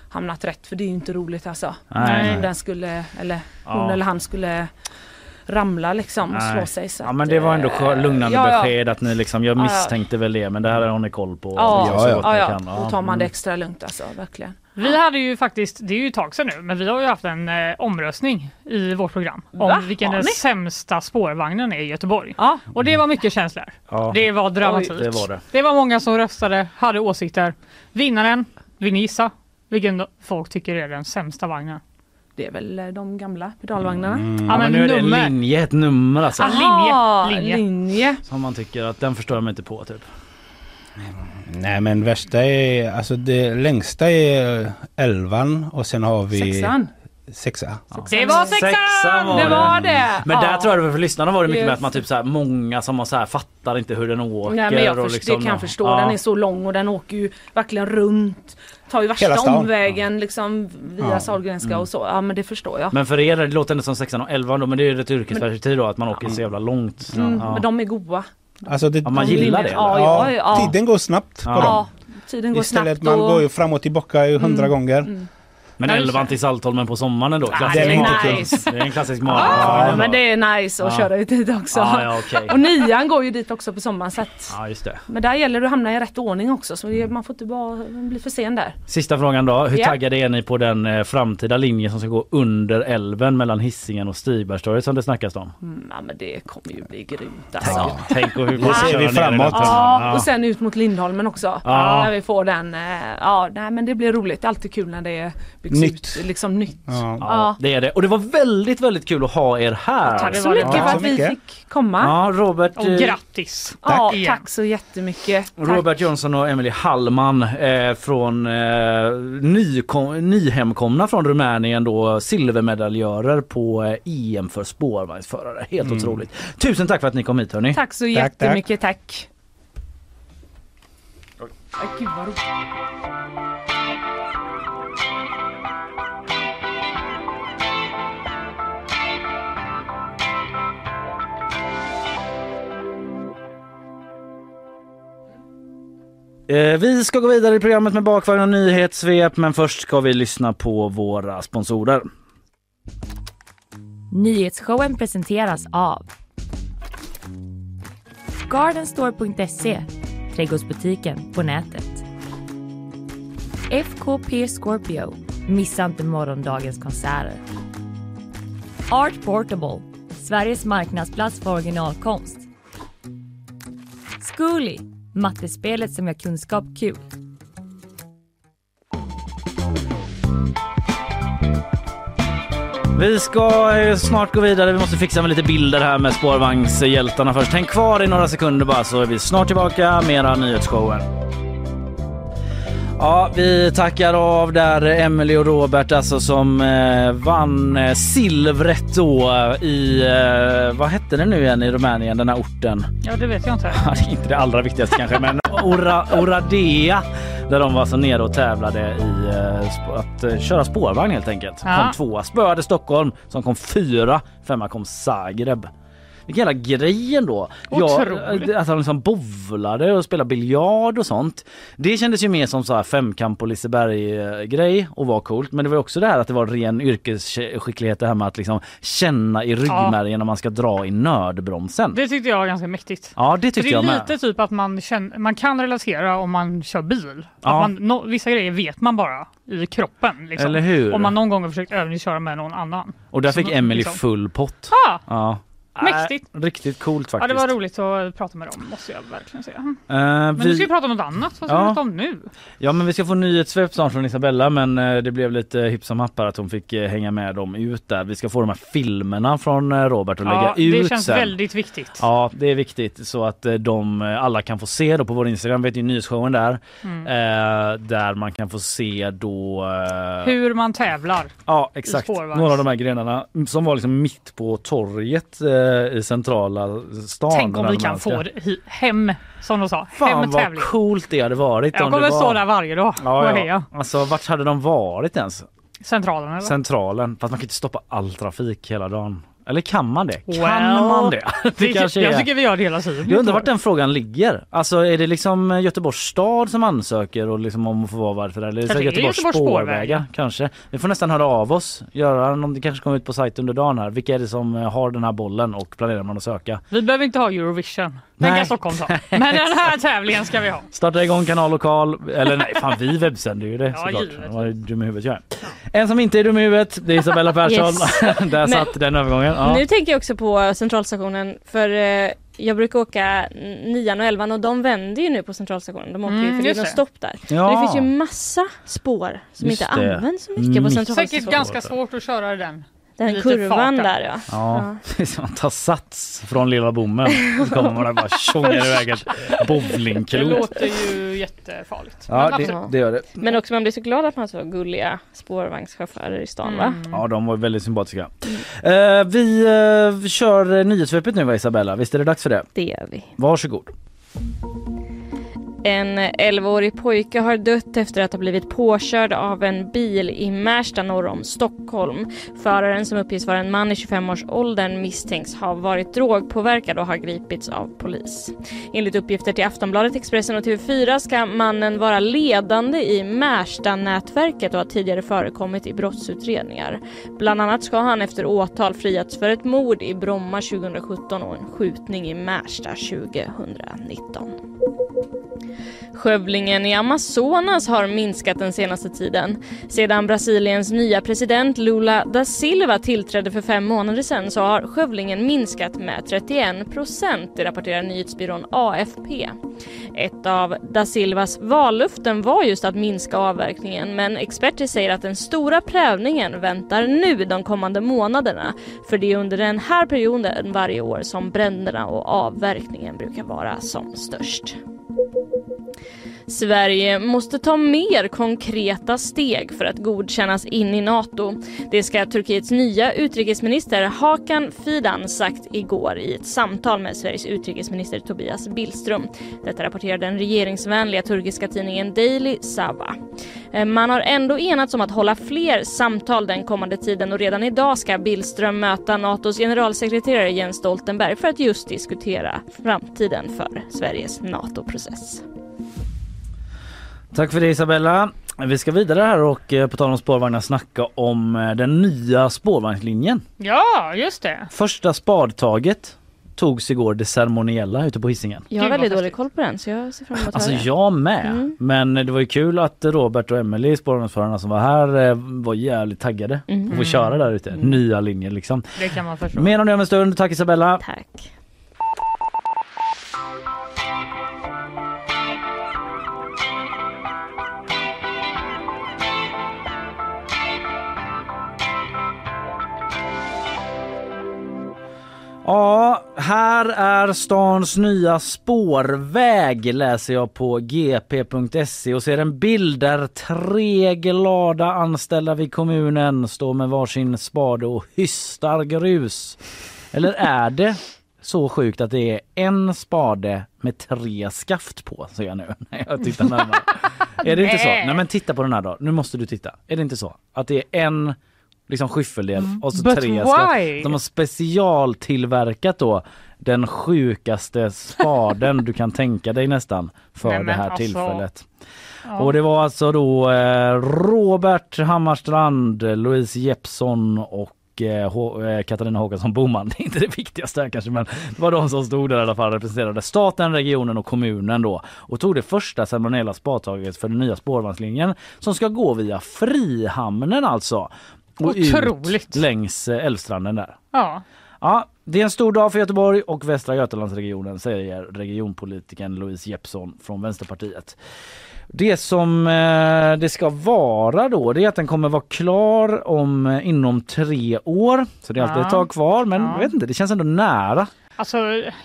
hamnat rätt. För det är ju inte roligt alltså. Nej, Om den skulle, eller hon Ja. eller han skulle ramla liksom och Nej. slå sig. Så Ja men det var ändå eh, lugnande ja, ja. besked att ni liksom, jag Ja, ja. misstänkte väl det men det här har ni koll på. Ja, så ja, ja, ni ja. kan. då tar man det Mm. extra lugnt alltså, verkligen. Vi hade ju faktiskt, det är ju ett tag sedan nu, men vi har ju haft en eh, omröstning i vårt program om Va? vilken Har den ni? sämsta spårvagnen är i Göteborg. Ja, Och det var mycket känslor. Ja, Det var dramatik. det var det. Det var många som röstade, hade åsikter. Vinnaren, vill ni gissa vilken folk tycker är den sämsta vagnen? det är väl eh, de gamla pedalvagnarna. Mm. Ja, men nu är det en nummer. linje, ett nummer alltså. Ah, linje, linje. linje. Som man tycker att den förstår jag mig inte på typ. Nej men värsta är, alltså det längsta är elvan och sen har vi Sexan. sexa. Det var sexan! Sexan var Det det. var det! Men Ja. där tror jag det för lyssnarna var det mycket med Yes. att man typ så här, många som har så här, fattar inte hur den åker. Nej men jag och först, liksom, det kan jag förstå. ja. Den är så lång och den åker ju verkligen runt. Tar ju värsta omvägen liksom via Ja. Sahlgrenska och så. Ja men det förstår jag. Men för er det låter ändå som sexan och elvan då men det är ju ett yrkesperspektiv då att man åker så jävla långt. Mm, Ja. Men de är goa. Alltså det, Ja, man gillar det, Ja, ja, ja, ja. Tiden går snabbt på dem. ja. Tiden går Istället snabbt man och... går ju fram och tillbaka hundra gånger. Men Ja, elvan till Saltholmen på sommaren då? Ja, Klassisk det är nice. Det är en klassisk Ja, mardröm. men det är nice att Ja. köra ut dit också. Ja, ja, okej. Och nian går ju dit också på sommaren så att, Ja, just det. Men där gäller det att hamna i rätt ordning också så man får inte bara bli för sen där. Sista frågan då. Hur Ja. taggade är ni på den eh, framtida linjen som ska gå under älven mellan Hisingen och Stigbergstorget som det snackas om? Mm, ja men det kommer ju bli grymt alltså. Tänk och hur Det ser vi framåt. Ja, och sen ut mot Lindholmen också. Ja. När vi får den. eh, Ja, nej men det blir roligt. Det är alltid kul när det byggs Nytt. ut liksom nytt. Ja. Ja, det är det. Och det var väldigt, väldigt kul att ha er här. Tack så mycket Ja, för att vi fick komma. Ja, Robert, Och eh, grattis! Ja, igen. tack så jättemycket. Tack. Robert Jönsson och Emily Hallman eh, från eh, nykom, nyhemkomna från Rumänien då silvermedaljörer på eh, EM för spårvagnsförare. Helt otroligt. Tusen tack för att ni kom hit hörni. Tack så tack. jättemycket. Tack. Ay, Gud vad Eh, vi ska gå vidare i programmet med bakvagn och nyhetssvep men först ska vi lyssna på våra sponsorer. Nyhetsshowen presenteras av Gardenstore.se Trädgårdsbutiken på nätet. FKP Scorpio Missa inte morgondagens konserter. Art Portable Sveriges marknadsplats för originalkonst. Zcooly Mattespelet som gör kunskap kul. Vi ska eh, snart gå vidare. Vi måste fixa med lite bilder här med spårvagnshjältarna först. Häng kvar i några sekunder bara så är vi snart tillbaka med era nyhetsshower. Ja, vi tackar av där Emily och Robert alltså som eh, vann eh, silvret då i, eh, vad hette det nu igen i Rumänien, den här orten? Ja det vet jag inte. Ja, det är inte det allra viktigaste kanske, men Ora, Oradea där de var så nere och tävlade i eh, att eh, köra spårvagn helt enkelt. Ja. Kom tvåa, spöade Stockholm som kom fyra, femma kom Zagreb. Vilken jävla grej ändå. Otroligt. Ja, att han liksom bowlade och spelade biljard och sånt. Det kändes ju mer som så här femkamp på Liseberg eh, grej och var coolt. Men det var också det här att det var ren yrkesskicklighet det här med att liksom känna i ryggmärgen när man ska dra i nödbromsen. Det tyckte jag var ganska mäktigt. Ja det tyckte det är jag med. lite typ att man, känner, man kan relatera om man kör bil. Ja. Man, no, vissa grejer vet man bara i kroppen. Liksom. Eller hur? Om man någon gång har försökt övningsköra med någon annan. Och där fick Emily liksom. full pott. Ah, Ja. Mäktigt. Äh, riktigt coolt ja, faktiskt. det var roligt att prata med dem måste jag verkligen säga. Eh, Men vi... nu ska vi prata om något annat. Vad ska Ja. vi prata om nu? Ja men vi ska få nyhetssvep snart från Isabella men eh, det blev lite hipp som happ att hon fick eh, hänga med dem ut där. Vi ska få de här filmerna från Robert och Ja, lägga ut det känns sen. väldigt viktigt. Ja det är viktigt så att de alla kan få se då på vår Instagram, vet ju nyhetsshowen där. Mm. Där man kan få se då Hur man tävlar. Ja exakt, några av de här grenarna som var liksom mitt på torget i centrala stan. Tänk om vi kan ska- få hem, som de sa. Fan hem vad tävling. coolt det hade varit Jag kommer var... stå där varje dag och Ja, ja. heja. Alltså vart hade de varit ens? Centralen eller? Centralen. Fast man kan inte stoppa all trafik hela dagen. Eller kan man det? Well, kan man det? det Vi- kanske jag är... tycker vi gör det hela tiden. Jag undrar vart den frågan ligger. Alltså är det liksom Göteborgs stad som ansöker och liksom om att få vara varför eller är det Kanske är Göteborgs, Göteborgs spårvägar? spårvägar. Kanske. Vi får nästan höra av oss. Göra någon, det kanske kommer ut på sajt under dagen här. Vilka är det som eh, har den här bollen och planerar man att söka? Vi behöver inte ha Eurovision. Den kan Stockholm ta. Men den här tävlingen ska vi ha. Starta igång kanal lokal. Eller nej, fan vi webbsänder ju det Ja, såklart. givetvis. Vad dum i huvudet jag är. En som inte är dum i huvudet, det är Isabella Persson. Yes. Där Men- satt den övergången. Ja. Nu tänker jag också på centralstationen för eh, jag brukar åka nian och elvan och de vänder ju nu på centralstationen. De åker ju Mm, för det är det. stopp där. Ja. Men Det finns ju massa spår som Just inte det. används så mycket på Mitt- centralstationen. Säkert ganska svårt att köra den. Den lite kurvan fart där. ja. Ja, det är som att ta sats från lilla bommen. Så kommer man där bara tjongar iväg ett Det bowlingklot. låter ju jättefarligt. Ja, Men det, absolut. det gör det. Men också man blir så glad att man har så gulliga spårvagnschaufförer i stan va? Mm. Ja, de var väldigt sympatiska. Eh, vi eh, kör nyhetssvepet nu va Isabella? Visst är det dags för det? Det gör vi. Varsågod. En 11-årig pojke har dött efter att ha blivit påkörd av en bil i Märsta norr om Stockholm. Föraren som uppges vara en man i 25-årsåldern misstänks ha varit drogpåverkad och har gripits av polis. Enligt uppgifter till Aftonbladet, Expressen och TV4 ska mannen vara ledande i Märsta-nätverket och har tidigare förekommit i brottsutredningar. Bland annat ska han efter åtal friats för ett mord i Bromma 2017 och en skjutning i Märsta 2019. Skövlingen i Amazonas har minskat den senaste tiden. Sedan Brasiliens nya president Lula da Silva tillträdde för fem månader sedan så har skövlingen minskat med 31 procent, det rapporterar nyhetsbyrån AFP. Ett av da Silvas vallöften var just att minska avverkningen men experter säger att den stora prövningen väntar nu de kommande månaderna för det är under den här perioden varje år som bränderna och avverkningen brukar vara som störst. Sverige måste ta mer konkreta steg för att godkännas in i Nato. Det ska Turkiets nya utrikesminister Hakan Fidan sagt igår i ett samtal med Sveriges utrikesminister Tobias Billström. Detta rapporterar den regeringsvänliga turkiska tidningen Daily Sava. Eh, man har ändå enats om att hålla fler samtal den kommande tiden och redan idag ska Billström möta Natos generalsekreterare Jens Stoltenberg för att just diskutera framtiden för Sveriges NATO-process. Tack för det Isabella. Vi ska vidare här och eh, på tal om spårvagnar snacka om eh, den nya spårvagnslinjen. Ja, just det. Första spadtaget togs igår det ceremoniella ute på Hisingen. Jag har väldigt dålig koll på den så jag ser fram emot att Alltså jag med. Mm. Men det var ju kul att Robert och Emelie, spårvagnsförarna som var här, eh, var jävligt taggade Mm. på att få köra där ute. Mm. Nya linjer liksom. Det kan man förstå. Mer om det om en stund. Tack Isabella. Tack. Ja, här är stans nya spårväg läser jag på gp.se och ser en bild där tre glada anställda vid kommunen står med varsin spade och hystar grus. Eller är det så sjukt att det är en spade med tre skaft på ser jag nu när jag tittar närmare. är det inte så? Nej. Nej men titta på den här då. Nu måste du titta. Är det inte så? Att det är en liksom skiffeldel och så But tre why? De har specialtillverkat då den sjukaste spaden du kan tänka dig nästan för Nej, det här alltså. tillfället. Ja. Och det var alltså då eh, Robert Hammarstrand, Louise Jeppsson och eh, eh, Katarina Håkansson Boman. Det är inte det viktigaste här kanske men det var de som stod där i alla fall representerade staten, regionen och kommunen då och tog det första ceremoniella spadtaget för den nya spårvagnslinjen som ska gå via Frihamnen alltså. Och Otroligt. ut längs eh, Älvstranden där. Ja. Ja, det är en stor dag för Göteborg och Västra Götalandsregionen säger regionpolitiken Louise Jeppsson från Vänsterpartiet. Det som eh, det ska vara då det är att den kommer vara klar om eh, inom tre år. Så det är alltid ett tag kvar men Ja. jag vet inte, det känns ändå nära. Alltså,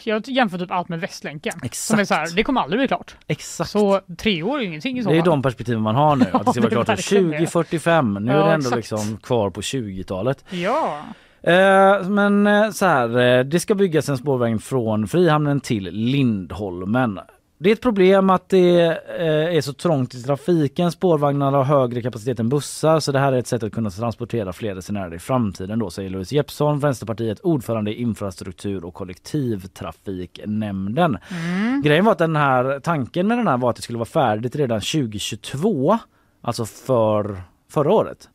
jag jämför typ allt med Västlänken. Som är Exakt. så här, det kommer aldrig bli klart. Exakt. Så tre år är ingenting i så det är fall. de perspektiven man har nu. Att det ska vara är klart till verkligen det. 2045. Nu är Ja, det ändå exakt. liksom kvar på 20-talet. Ja. Eh, men eh, så här, eh, det ska byggas en spårväg från Frihamnen till Lindholmen. Det är ett problem att det eh, är så trångt i trafiken. Spårvagnarna har högre kapacitet än bussar så det här är ett sätt att kunna transportera fler resenärer i framtiden då säger Louise Jeppsson, Vänsterpartiet, ordförande i infrastruktur och kollektivtrafiknämnden. Grejen var att den här tanken med den här var att det skulle vara färdigt redan 2022, alltså för förra året.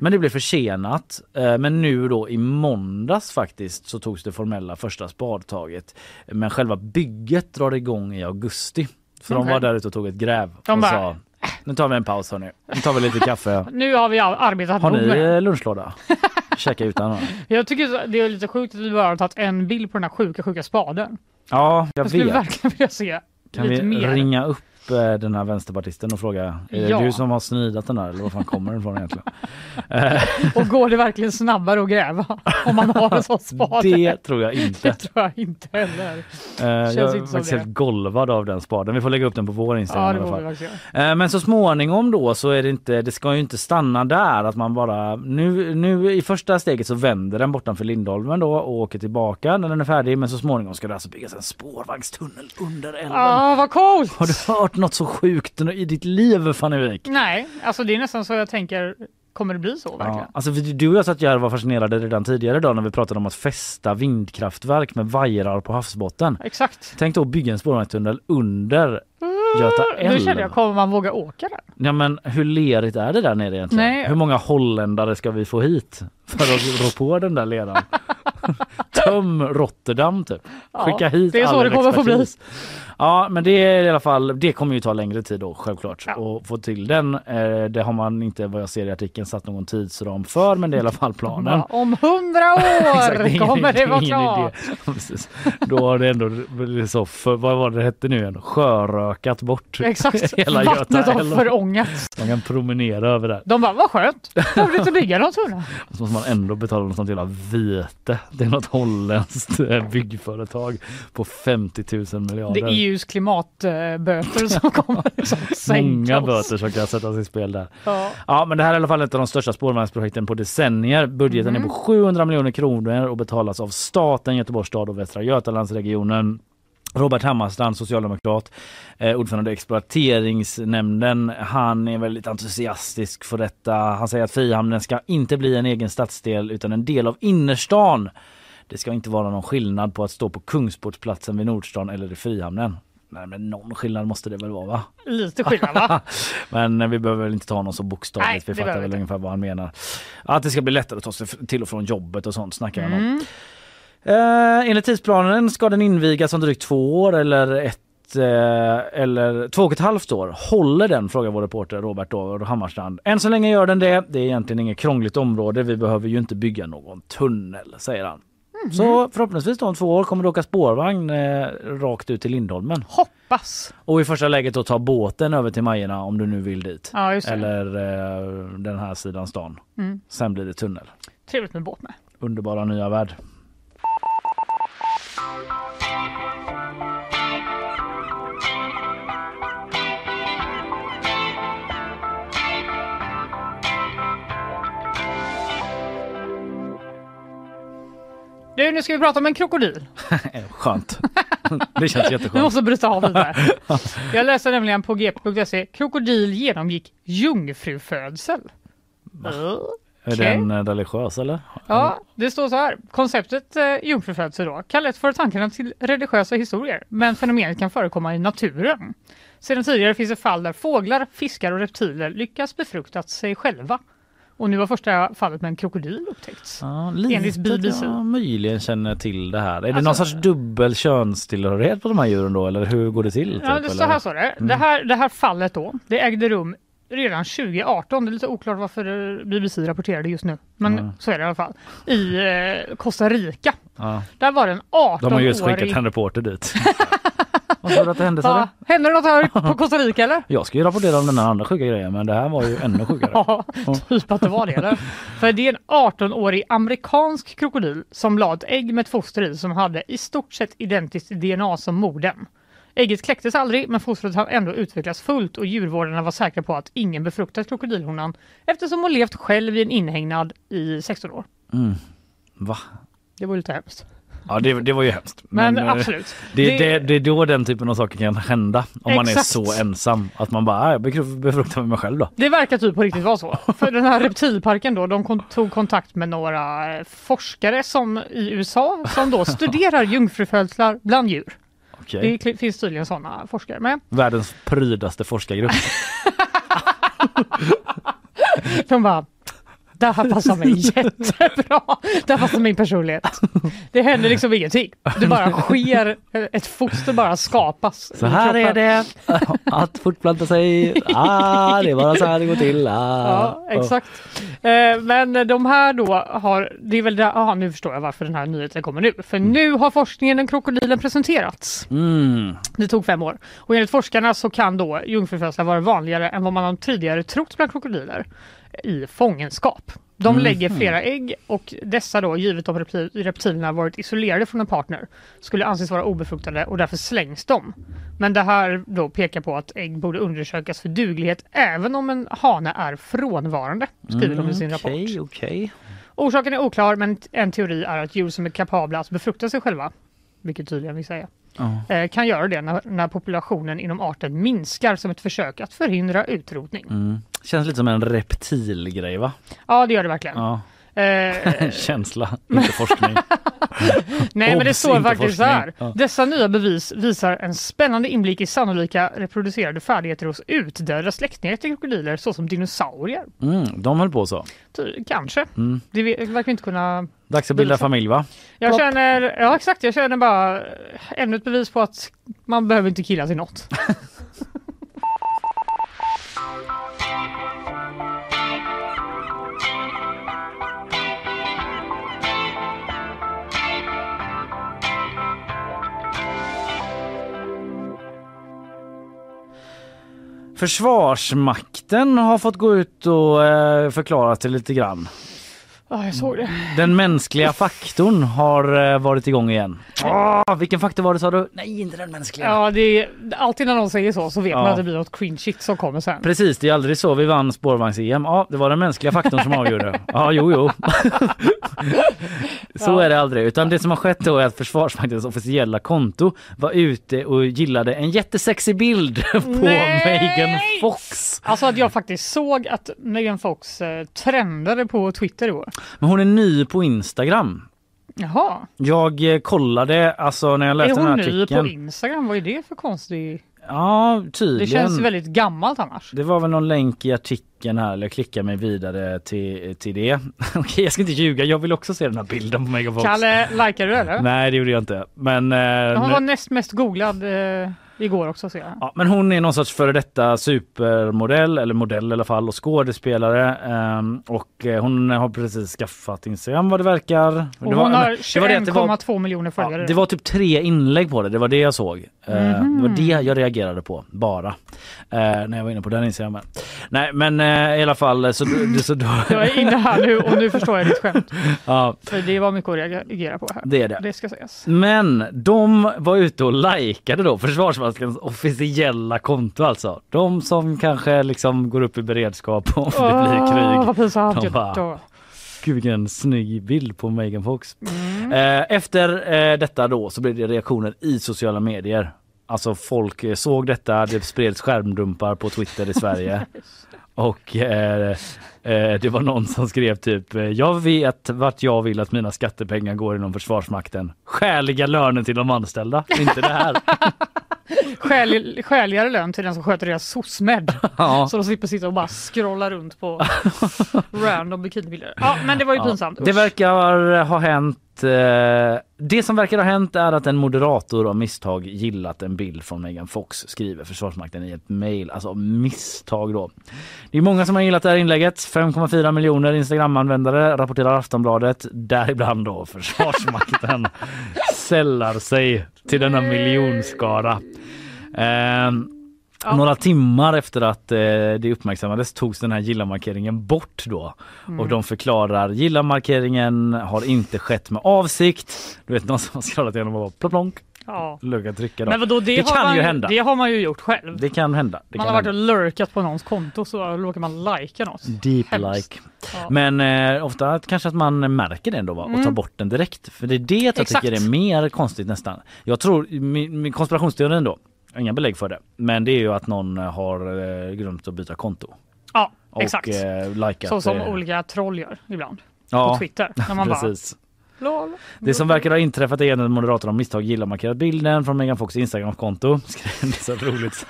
Men det blev försenat. Eh, Men nu då i måndags faktiskt så togs det formella första spadtaget. Men själva bygget drar igång i augusti. Så de Okej. var där ute och tog ett gräv De och bara, sa nu tar vi en paus hörni. Nu tar vi lite kaffe. Nu har vi arbetat Har ni eh, lunchlåda? Käka utan? Jag tycker det är lite sjukt att vi bara har tagit en bild på den här sjuka, sjuka spaden. Ja, jag Jag skulle vet. verkligen vilja se Kan lite vi mer. ringa upp eh, den här vänsterpartisten och fråga är Ja. du som har snidat den här eller var fan kommer den ifrån egentligen? Och går det verkligen snabbare att gräva om man har en sån spade? Det tror jag inte. Det tror jag inte heller. Eh, jag inte är faktiskt det. helt golvad av den spaden. Vi får lägga upp den på vår Instagram Ja. Eh, Men så småningom då så är det inte, det ska ju inte stanna där att man bara nu, nu i första steget så vänder den bortanför Lindholmen då och åker tillbaka när den är färdig men så småningom ska det alltså byggas en spårvagnstunnel under älven. Ah, vad coolt! Har du hört något så sjukt i ditt liv Fanny Wijk? Nej, alltså det är nästan så jag tänker, kommer det bli så verkligen? Ja, alltså du och jag satt ju var fascinerade redan tidigare idag när vi pratade om att fästa vindkraftverk med vajrar på havsbotten. Exakt. Tänk då att bygga en spårvagnstunnel under Göta Nu kände älv. jag, kommer man våga åka där? Ja men hur lerigt är det där nere egentligen? Nej. Hur många holländare ska vi få hit för att rå på den där leran? Töm Rotterdam typ. Ja, Skicka hit det är så all det kommer få bli. Ja men det är i alla fall, det kommer ju ta längre tid då självklart. Ja. Och få till den, eh, det har man inte vad jag ser i artikeln satt någon tidsram för men det är i alla fall planen. Ja, om hundra år ingen- kommer det vara klart. Då har det ändå så, för, vad var det hette nu igen? Sjörökat bort Exakt, hela vattnet Göta har älv. förångats. Man kan promenera över där. De bara, vad skönt, behöver inte bygga någon tunna. Så måste man ändå betala något sånt jävla vite. Det är något holländskt eh, byggföretag på 50 000 miljarder. EUs klimatböter som kommer sänka Många oss. böter som kan sättas i spel där. Ja. Ja men det här är i alla fall ett av de största spårvagnsprojekten på decennier. Budgeten Mhm. är på 700 miljoner kronor och betalas av staten, Göteborgs stad och Västra Götalandsregionen. Robert Hammarstrand, socialdemokrat, eh, ordförande i exploateringsnämnden. Han är väldigt entusiastisk för detta. Han säger att Frihamnen ska inte bli en egen stadsdel utan en del av innerstan. Det ska inte vara någon skillnad på att stå på Kungsportsplatsen vid Nordstan eller i Frihamnen. Nej men någon skillnad måste det väl vara va? Lite skillnad va? Men vi behöver väl inte ta någon så Nej, bokstavligt. det Vi fattar väl inte. ungefär vad han menar. Att det ska bli lättare att ta sig till och från jobbet och sånt snackar han om. Mm. Eh, enligt tidsplanen ska den invigas om drygt två år eller ett eh, eller två och ett halvt år. Håller den? frågar vår reporter Robert då, Hammarstrand. Än så länge gör den det. Det är egentligen inget krångligt område. Vi behöver ju inte bygga någon tunnel, säger han. Mhm. Så förhoppningsvis om två år kommer det åka spårvagn eh, rakt ut till Lindholmen. Hoppas. Och i första läget då ta båten över till Majerna om du nu vill dit. Ja. Eller eh, den här sidan stan. Mm. Sen blir det tunnel. Trevligt med båt med. Underbara nya värld. Du, nu ska vi prata om en krokodil. Eh, Skönt. det känns jätteskönt. måste bryta av lite. Jag läste nämligen på gp.se, krokodil genomgick jungfrufödsel. Är Okej. den eh, religiös eller? Ja, det står så här. Konceptet eh, jungfrufödsel då kan lätt föra tankarna till religiösa historier, men fenomenet kan förekomma i naturen. Sedan tidigare finns det fall där fåglar, fiskar och reptiler lyckas befrukta sig själva. Och nu har första fallet med en krokodil upptäckts. Ja, lite Enligt BBC. jag möjligen känner till det här. Är det Alltså- någon sorts dubbel könstillhörighet på de här djuren då eller hur går det till? Ja, typ, det, så här står det. Det, här, det här fallet då, det ägde rum redan 2018. Det är lite oklart varför BBC rapporterade just nu. Men Mm. så är det i alla fall. I eh, Costa Rica. Ja. Där var det en 18-årig... De har just skickat en reporter dit. Vad sa du att det hände? Ja, händer det något här på Costa Rica eller? Jag ska ju rapportera om den här andra sjuka grejen men det här var ju ännu sjukare. Ja, typ att det var det eller? För det är en 18-årig amerikansk krokodil som la ett ägg med ett foster i som hade i stort sett identiskt DNA som modern. Ägget kläcktes aldrig men fostret har ändå utvecklats fullt och djurvårdarna var säkra på att ingen befruktat krokodilhonan eftersom hon levt själv i en inhägnad i 16 år. Mm. Va? Det var lite hemskt. Ja det, det var ju hemskt. Men, eh, absolut. Det, det, det är då den typen av saker kan hända. Om man är Exakt. så ensam. Att man bara, "Ah, jag befru- befruktar mig själv då. Det verkar typ på riktigt vara så. För den här reptilparken då, de kon- tog kontakt med några forskare som i USA som då studerar jungfrufödslar bland djur. Okej. Det finns tydligen sådana forskare med. Världens prydaste forskargrupp. De bara, Det här passar mig jättebra. Det här passar min personlighet. Det händer liksom ingenting. Det bara sker, ett foster bara skapas. Så här är det att fortplanta sig. Ah, det är bara så här det går till. Ah. Ja, exakt. Eh, Men de här då har, det är väl där, aha, nu förstår jag varför den här nyheten kommer nu. För nu har forskningen om krokodilen presenterats. Mm. Det tog fem år. Och enligt forskarna så kan då jungfrufödslar vara vanligare än vad man har tidigare trott bland krokodiler i fångenskap. De Mhm. lägger flera ägg och dessa då, givet reptil- reptilerna varit isolerade från en partner, skulle anses vara obefruktade och därför slängs de. Men det här då pekar på att ägg borde undersökas för duglighet även om en hane är frånvarande, skriver de i sin rapport. Mm, Okej, okej. Orsaken är oklar men en teori är att djur som är kapabla att befrukta sig själva, vilket tydligen är, Ja. eh, kan göra det när, när populationen inom arten minskar som ett försök att förhindra utrotning. Mm. Känns lite som en reptilgrej va? Ja, det gör det verkligen. Ja. Eh, Känsla, inte forskning. nej, men det står faktiskt så här. Ja. Dessa nya bevis visar en spännande inblick i sannolika reproducerade färdigheter hos utdöda släktingar till krokodiler såsom dinosaurier. Mm, de höll på så. Ty- Kanske. Mm. Det ve- verkar inte kunna... Dags att bilda familj va? Jag Plopp. känner, ja exakt, jag känner bara ännu ett bevis på att man behöver inte killa till något. Försvarsmakten har fått gå ut och eh, förklara sig lite grann. Ja, jag såg det. Den mänskliga faktorn har eh, varit igång igen. Åh, vilken faktor var det sa du? Nej, inte den mänskliga. Ja, det är, alltid när någon säger så så vet man Ja. att det blir något cringe shit som kommer sen. Precis, det är aldrig så vi vann spårvagns-EM. Ja, det var den mänskliga faktorn som avgjorde. Ja, jo, jo. så Ja. är det aldrig. Utan det som har skett då är att Försvarsmaktens officiella konto var ute och gillade en jättesexig bild på Nej! Megan Fox. Alltså att jag faktiskt såg att Megan Fox eh, trendade på Twitter igår. Men hon är ny på Instagram. Jaha, Jag eh, kollade, alltså när jag är läste den hon här ny på artikeln. Instagram? Vad är det för konstig... Ja, tydligen. Det känns väldigt gammalt annars. Det var väl någon länk i artikeln här, eller jag klickar mig vidare till, till det. Okej, jag ska inte ljuga, jag vill också se den här bilden på Megan Fox. Kalle, likar du eller? Nej, det gjorde jag inte. Men, eh, Hon nu- var näst mest googlad eh, igår också ser jag. Ja, men hon är någon sorts före detta supermodell, eller modell i alla fall, och skådespelare. ehm, och eh, hon har precis skaffat Instagram vad det verkar. Och det hon var, har det var det att det var- 21,2 miljoner följare. Ja, det var typ tre inlägg på det, det var det jag såg. Eh, Det var det jag reagerade på, bara. eh, när jag var inne på den Instagramen. Nej men eh, i alla fall så, så då... Jag är inne här nu och nu förstår jag ditt skämt. ja, För det var mycket att reagera på här. det är det. Det ska sägas. Men de var ute och likade då Försvarsmaktens officiella konto alltså. De som kanske liksom går upp i beredskap om det blir krig. Pinsamt. De bara-. Gud vilken snygg bild på Megan Fox. Mm. Eh, efter eh, detta då så blev det reaktioner i sociala medier. Alltså folk eh, såg detta, det spreds skärmdumpar på Twitter i Sverige. Och eh, eh, det var någon som skrev typ eh, Jag vet vart jag vill att mina skattepengar går inom Försvarsmakten. Skäliga löner till de anställda, inte det här. Skäl, skäligare lön till den som sköter deras SOSMED. Ja. Så de slipper sitta och bara scrolla runt på random bikinibilder. Ja, men det var ju Ja, pinsamt. Det Usch. verkar ha hänt. Eh, det som verkar ha hänt är att en moderator av misstag gillat en bild från Megan Fox, skriver Försvarsmakten i ett mejl. Alltså misstag då. Det är många som har gillat det här inlägget. 5,4 miljoner Instagram-användare rapporterar Aftonbladet. Däribland då Försvarsmakten sällar sig till denna miljonskara. Ehm, Ja. Några timmar efter att eh, det uppmärksammades togs den här gilla-markeringen bort då. Mm. Och de förklarar gilla-markeringen har inte skett med avsikt. Du vet någon som har scrollat igenom och bara plonk, Ja. lugga trycka. Men vadå, det, Det kan man, ju hända. Det har man ju gjort själv. Det kan hända. Det man kan har varit och hända. lurkat på någons konto så råkar man likea något. Deep Hemskt. like. Ja. Men eh, ofta kanske att man märker det ändå va? och Mm. tar bort den direkt. För det är det jag Exakt. tycker är mer konstigt nästan. Jag tror, min, min konspirationsteorin då, inga belägg för det, men det är ju att någon har eh, glömt att byta konto. Ja, Och exakt. eh, likat. Så som eh, olika troll gör ibland. ja, På Twitter. När man bara lol. Det som verkar ha inträffat är att Moderaterna av misstag gillar markerat bilden från Megan Fox Instagramkonto. Så roligt. Så.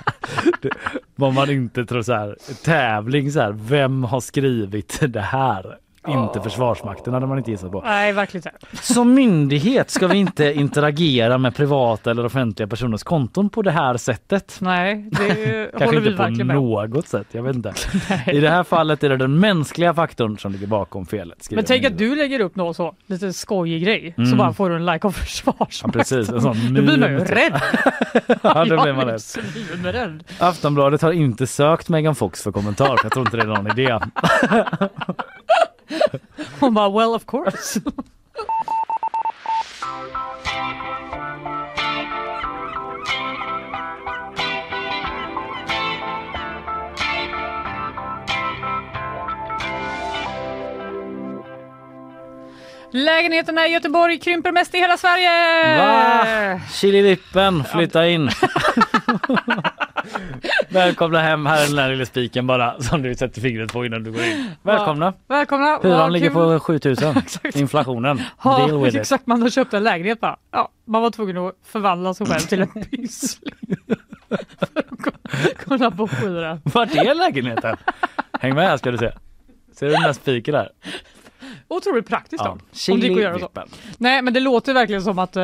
Det, vad man inte tror så här. Tävling så här. Vem har skrivit det här? Inte Försvarsmakten hade man inte gissat på. Nej, verkligen inte. Som myndighet ska vi inte interagera med privata eller offentliga personers konton på det här sättet. Nej, det Kanske håller vi inte på verkligen med om. något sätt. Jag vet inte. I det här fallet är det den mänskliga faktorn som ligger bakom felet. Men tänk att du lägger upp något så, lite skojig grej, så Mm. bara får du en like av Ja, Försvarsmakten. precis, en sån Då blir man ju rädd. Ja, då blir man rädd. Aftonbladet har inte sökt Megan Fox för kommentar. för Jag tror inte det är någon idé. Hon bara well of course. Lägenheterna i Göteborg krymper mest i hela Sverige! Va? Chilivippen, flytta in. Välkomna hem, här är den där lilla spiken bara som du sätter fingret på innan du går in. Välkomna! Välkomna! Hyran ligger på 7000. Exakt. Inflationen. Ja, Deal with it. exakt, man har köpt en lägenhet bara. Ja, man var tvungen att förvandla sig själv till en pyssling. Bo i den. Vart är lägenheten? Häng med här ska du se. Ser du den där spiken där? Otroligt praktiskt Ja. då. Om det gick att göra så. Nej men det låter verkligen som att äh,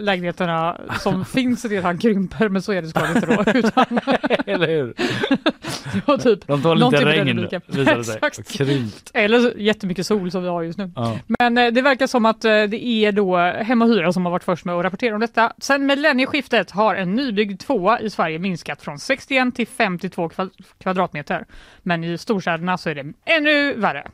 lägenheterna som finns redan krymper men så är det såklart inte då. Utan Eller hur? det var typ De tar Någonting lite regn visade det sig. Exakt. Eller så- jättemycket sol som vi har just nu. Ja. Men eh, det verkar som att eh, det är då Hem och Hyra som har varit först med att rapportera om detta. Sen millennieskiftet har en nybyggd tvåa i Sverige minskat från 61 till 52 kva- kvadratmeter. Men i storstäderna så är det ännu värre.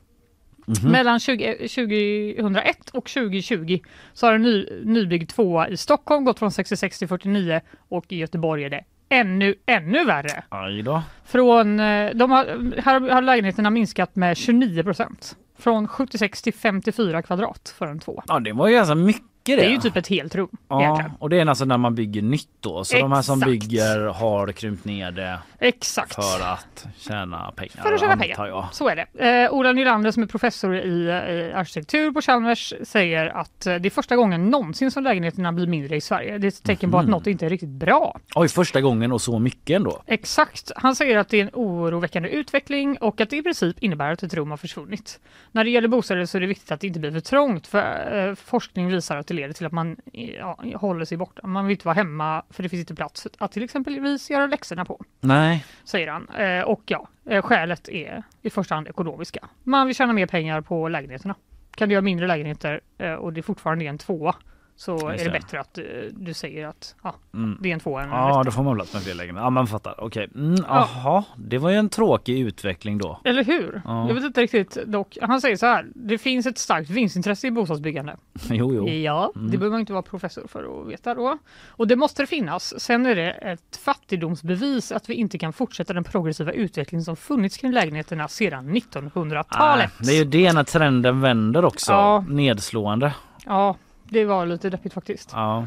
Mhm. Mellan 20, 2001 och 2020 så har en ny, nybyggd tvåa i Stockholm gått från 66 till 49 och i Göteborg är det ännu, ännu värre. Aj då. Från, eh, de har, här har lägenheterna minskat med 29 procent. Från 76 till 54 kvadrat för en två. Ja det var ju ganska mycket det. Det är ju typ ett helt rum Ja, egentligen. och det är alltså när man bygger nytt då. Så de här som Exakt. bygger har krympt ner det Exakt. för att tjäna pengar. För att tjäna pengar. Jag. Så är det. Eh, Ola Nylander som är professor i eh, arkitektur på Chalmers säger att eh, det är första gången någonsin som lägenheterna blir mindre i Sverige. Det är ett tecken på att Mhm. något inte är riktigt bra. Oj, första gången och så mycket ändå. Exakt. Han säger att det är en oroväckande utveckling och att det i princip innebär att ett rum har försvunnit. När det gäller bostäder så är det viktigt att det inte blir för trångt för eh, forskning visar att det leder till att man ja, håller sig borta. Man vill inte vara hemma för det finns inte plats att till exempelvis göra läxorna på, Nej. säger han. Eh, och ja, eh, skälet är i första hand ekonomiska. Man vill tjäna mer pengar på lägenheterna. Kan du göra mindre lägenheter eh, och det fortfarande är en tvåa så är det bättre att eh, du säger att ja, Mm. det är en tvåa än en Ja, då får man plats med fler lägenheter. Ja, man fattar. Okej. Mm, aha. Det var ju en tråkig utveckling då. Eller hur? Ja. Jag vet inte riktigt dock. Han säger så här. Det finns ett starkt vinstintresse i bostadsbyggande. Jo, jo. Ja, Mm. det behöver man inte vara professor för att veta då. Och det måste det finnas. Sen är det ett fattigdomsbevis att vi inte kan fortsätta den progressiva utveckling som funnits kring lägenheterna sedan 1900-talet. Ah, det är ju det när trenden vänder också. Ja. Nedslående. Ja, det var lite deppigt faktiskt. Ja.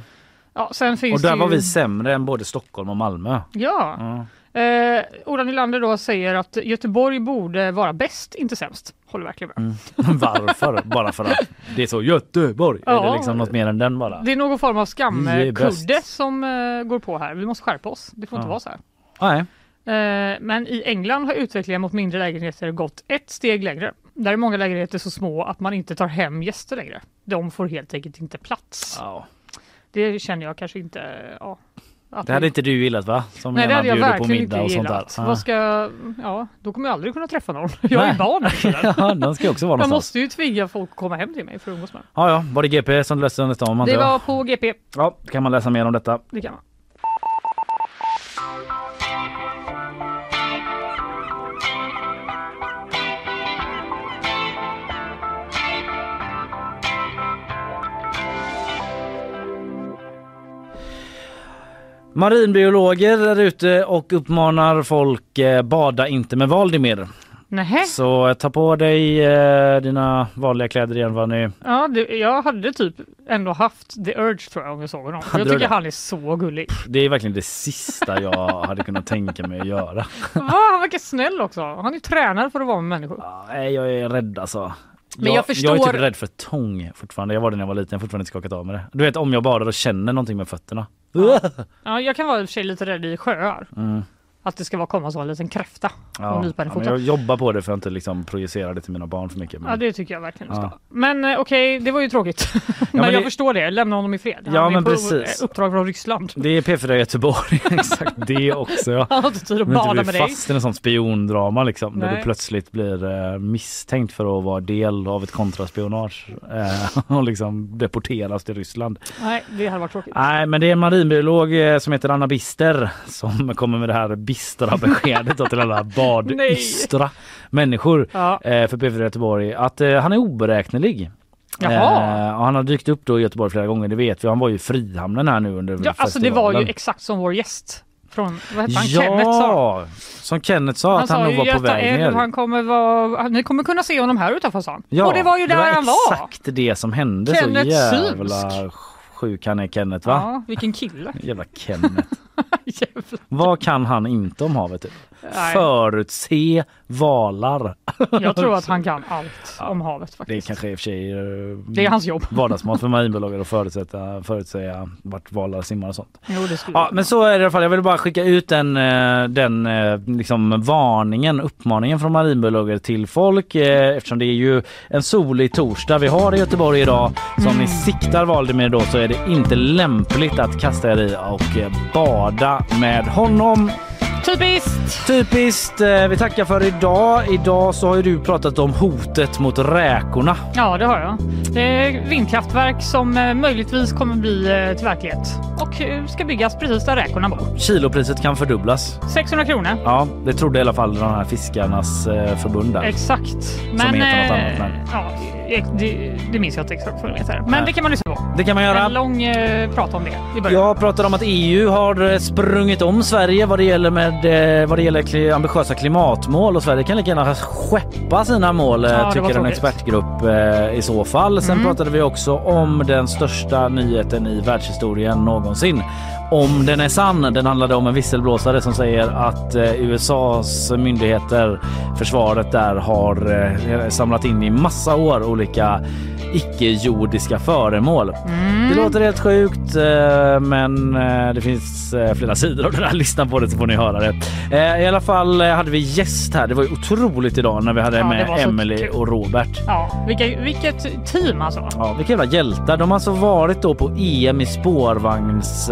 Ja, sen finns Och där ju... var vi sämre än både Stockholm och Malmö. Ja. Ja. Eh, Ola Nylander då säger att Göteborg borde vara bäst, inte sämst. Håller verkligen med. Mm. Varför? bara för att det är så Göteborg? Är Ja. det liksom något mer än den bara? Det är någon form av är skamkudde som eh, går på här. Vi måste skärpa oss. Det får inte Ja. vara så här. Nej. Eh, men i England har utvecklingen mot mindre lägenheter gått ett steg längre. Där är många lägenheter så små att man inte tar hem gäster längre. De får helt enkelt inte plats. Ja. Det känner jag kanske inte. Ja, att Det hade vi- inte du gillat va? Som Nej det hade jag bjuder på verkligen middag inte gillat. Vad ska, ja, då kommer jag aldrig kunna träffa någon. Jag är Nej. barn. också. ja, ska också vara Jag någonstans. måste ju tvinga folk att komma hem till mig för att umgås med. Ja, ja, var det GP som läste detta om? Det jag? var på GP. Ja, kan man läsa mer om detta. Det kan man. Marinbiologer är ute och uppmanar folk eh, bada inte med Valdimir. Nähä. Så eh, ta på dig eh, dina vanliga kläder igen Vanny. Ja, det, jag hade typ ändå haft the urge tror jag om jag såg honom. Hade Jag du tycker det? han är så gullig. Det är verkligen det sista jag hade kunnat tänka mig att göra. Va? Han verkar snäll också. Han är tränad för att vara med människor. Nej, jag är rädd alltså. Men jag, jag förstår- jag är typ rädd för tång fortfarande. Jag var det när jag var liten, jag har fortfarande inte skakat av med det. Du vet om jag badar och känner någonting med fötterna. Ja, jag kan vara i och för sig lite rädd i sjöar. Mm. Att det ska vara komma så en liten kräfta och Ja, nypa en ja, jag jobbar på det för att inte liksom projicera det till mina barn för mycket. Men... Ja det tycker jag verkligen du Ja. ska. Men eh, okej, det var ju tråkigt. men, men jag det- förstår det, lämna honom i fred. Han Ja, men på precis. eh, uppdrag från Ryssland. Det är P4 Göteborg, exakt det också. Ja. Han har inte tid att bada med dig. fast i en sån spiondrama liksom, där Nej. du plötsligt blir eh, misstänkt för att vara del av ett kontraspionage eh, och liksom deporteras till Ryssland. Nej, det hade varit tråkigt. Nej, men det är en marinbiolog eh, som heter Anna Bister som kommer med det här bistra beskedet till alla badystra människor Ja. eh, för P4 Göteborg att eh, han är oberäknelig. Jaha. Eh, han har dykt upp då i Göteborg flera gånger, det vet vi. Han var ju i Frihamnen här nu under Ja, alltså det var ju exakt som vår gäst från, vad hette han, Kenneth sa. Ja, som Kenneth sa att han sa nog var på Göta väg älv, ner. han kommer vara, ni kommer kunna se honom här utanför sa han. Ja, och det var ju där han var. exakt det som hände. Kenneth så jävla Synsk. Sjuk han är Kenneth va? Ja, vilken kille. Jävla Kenneth. Jävlar. Vad kan han inte om havet? Typ? Förutse valar. Jag tror att han kan allt om havet Det faktiskt. kanske är i och för sig eh, Det är hans jobb. vardagsmat för marinbolaget att förutsätta, förutsäga vart valar simmar och sånt. Jo, det skulle Ja, jag men så är det i alla fall. Jag vill bara skicka ut den, eh, den eh, liksom varningen, uppmaningen från marinbolaget till folk eftersom det är ju en solig torsdag vi har i Göteborg idag. Så om ni siktar Valdemir då så är det inte lämpligt att kasta er i och bada med honom. Typiskt! Typiskt. Eh, Vi tackar för idag. Idag så har ju du pratat om hotet mot räkorna. Ja, det har jag. Det är vindkraftverk som eh, möjligtvis kommer bli eh, till verklighet och ska byggas precis där räkorna bor. Kilopriset kan fördubblas. 600 kronor. Ja, det trodde i alla fall de här fiskarnas förbund där. Exakt. Men, heter något annat, men- Ja, det, det minns jag inte exakt vad det heter. Men det kan man lyssna på. Det kan man göra. En lång eh, prat om det i början. Jag pratar om att EU har eh, sprungit om Sverige vad det gäller med eh, vad det gäller ambitiösa klimatmål och Sverige kan lika gärna skeppa sina mål eh, Ja, tycker en expertgrupp eh, i så fall. Sen Mm. pratade vi också om den största nyheten i världshistorien någonsin. Om den är sann. Den handlade om en visselblåsare som säger att eh, USAs myndigheter, försvaret där har eh, samlat in i massa år olika icke-jordiska föremål. Mm. Det låter helt sjukt eh, men eh, det finns eh, flera sidor av det där. Lyssna på det så får ni höra det. I alla fall hade vi gäst här. Det var ju otroligt idag när vi hade Ja, med Emily och Robert. Ja, vilka, vilket team alltså. Ja, vilka jävla hjältar. De har alltså varit då på EM i spårvagns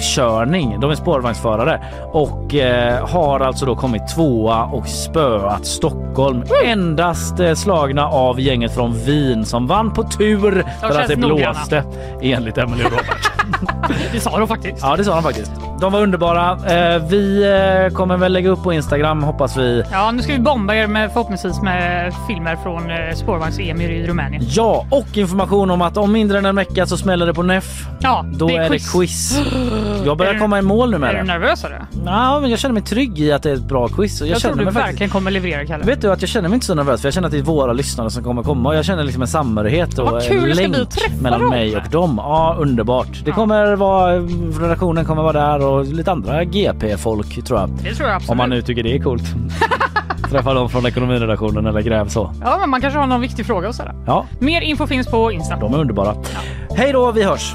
körning. De är spårvagnsförare och eh, har alltså då kommit tvåa och spöat Stockholm. Endast eh, slagna av gänget från Wien som vann på tur för att det blåste enligt och Robert. Det sa de faktiskt. Ja, det sa de faktiskt. De var underbara. Eh, vi eh, kommer väl lägga upp på Instagram hoppas vi. Ja, nu ska vi bomba er med förhoppningsvis med filmer från eh, spårvagns-EM i Rumänien. Ja, och information om att om mindre än en vecka så smäller det på NEF. Ja, Då det är, quiz. det quiz. Jag Är börjar du- komma i mål nu med Är du det. nervös eller? Ja, men jag känner mig trygg i att det är ett bra quiz. Jag, Jag, tror du verkligen faktiskt... kommer leverera Kalle. Vet du att jag känner mig inte så nervös för jag känner att det är våra lyssnare som kommer komma och jag känner liksom en samhörighet och en länk mellan dem. mig och dem. Ja, underbart. Det Ja. kommer vara, redaktionen kommer vara där och lite andra GP-folk tror jag. Det tror jag absolut. Om man nu tycker det är coolt. Träffa dem från ekonomiredaktionen eller gräv så. Ja, men man kanske har någon viktig fråga att ställa. Ja, Mer info finns på Insta. de är underbara. Hej då, vi hörs!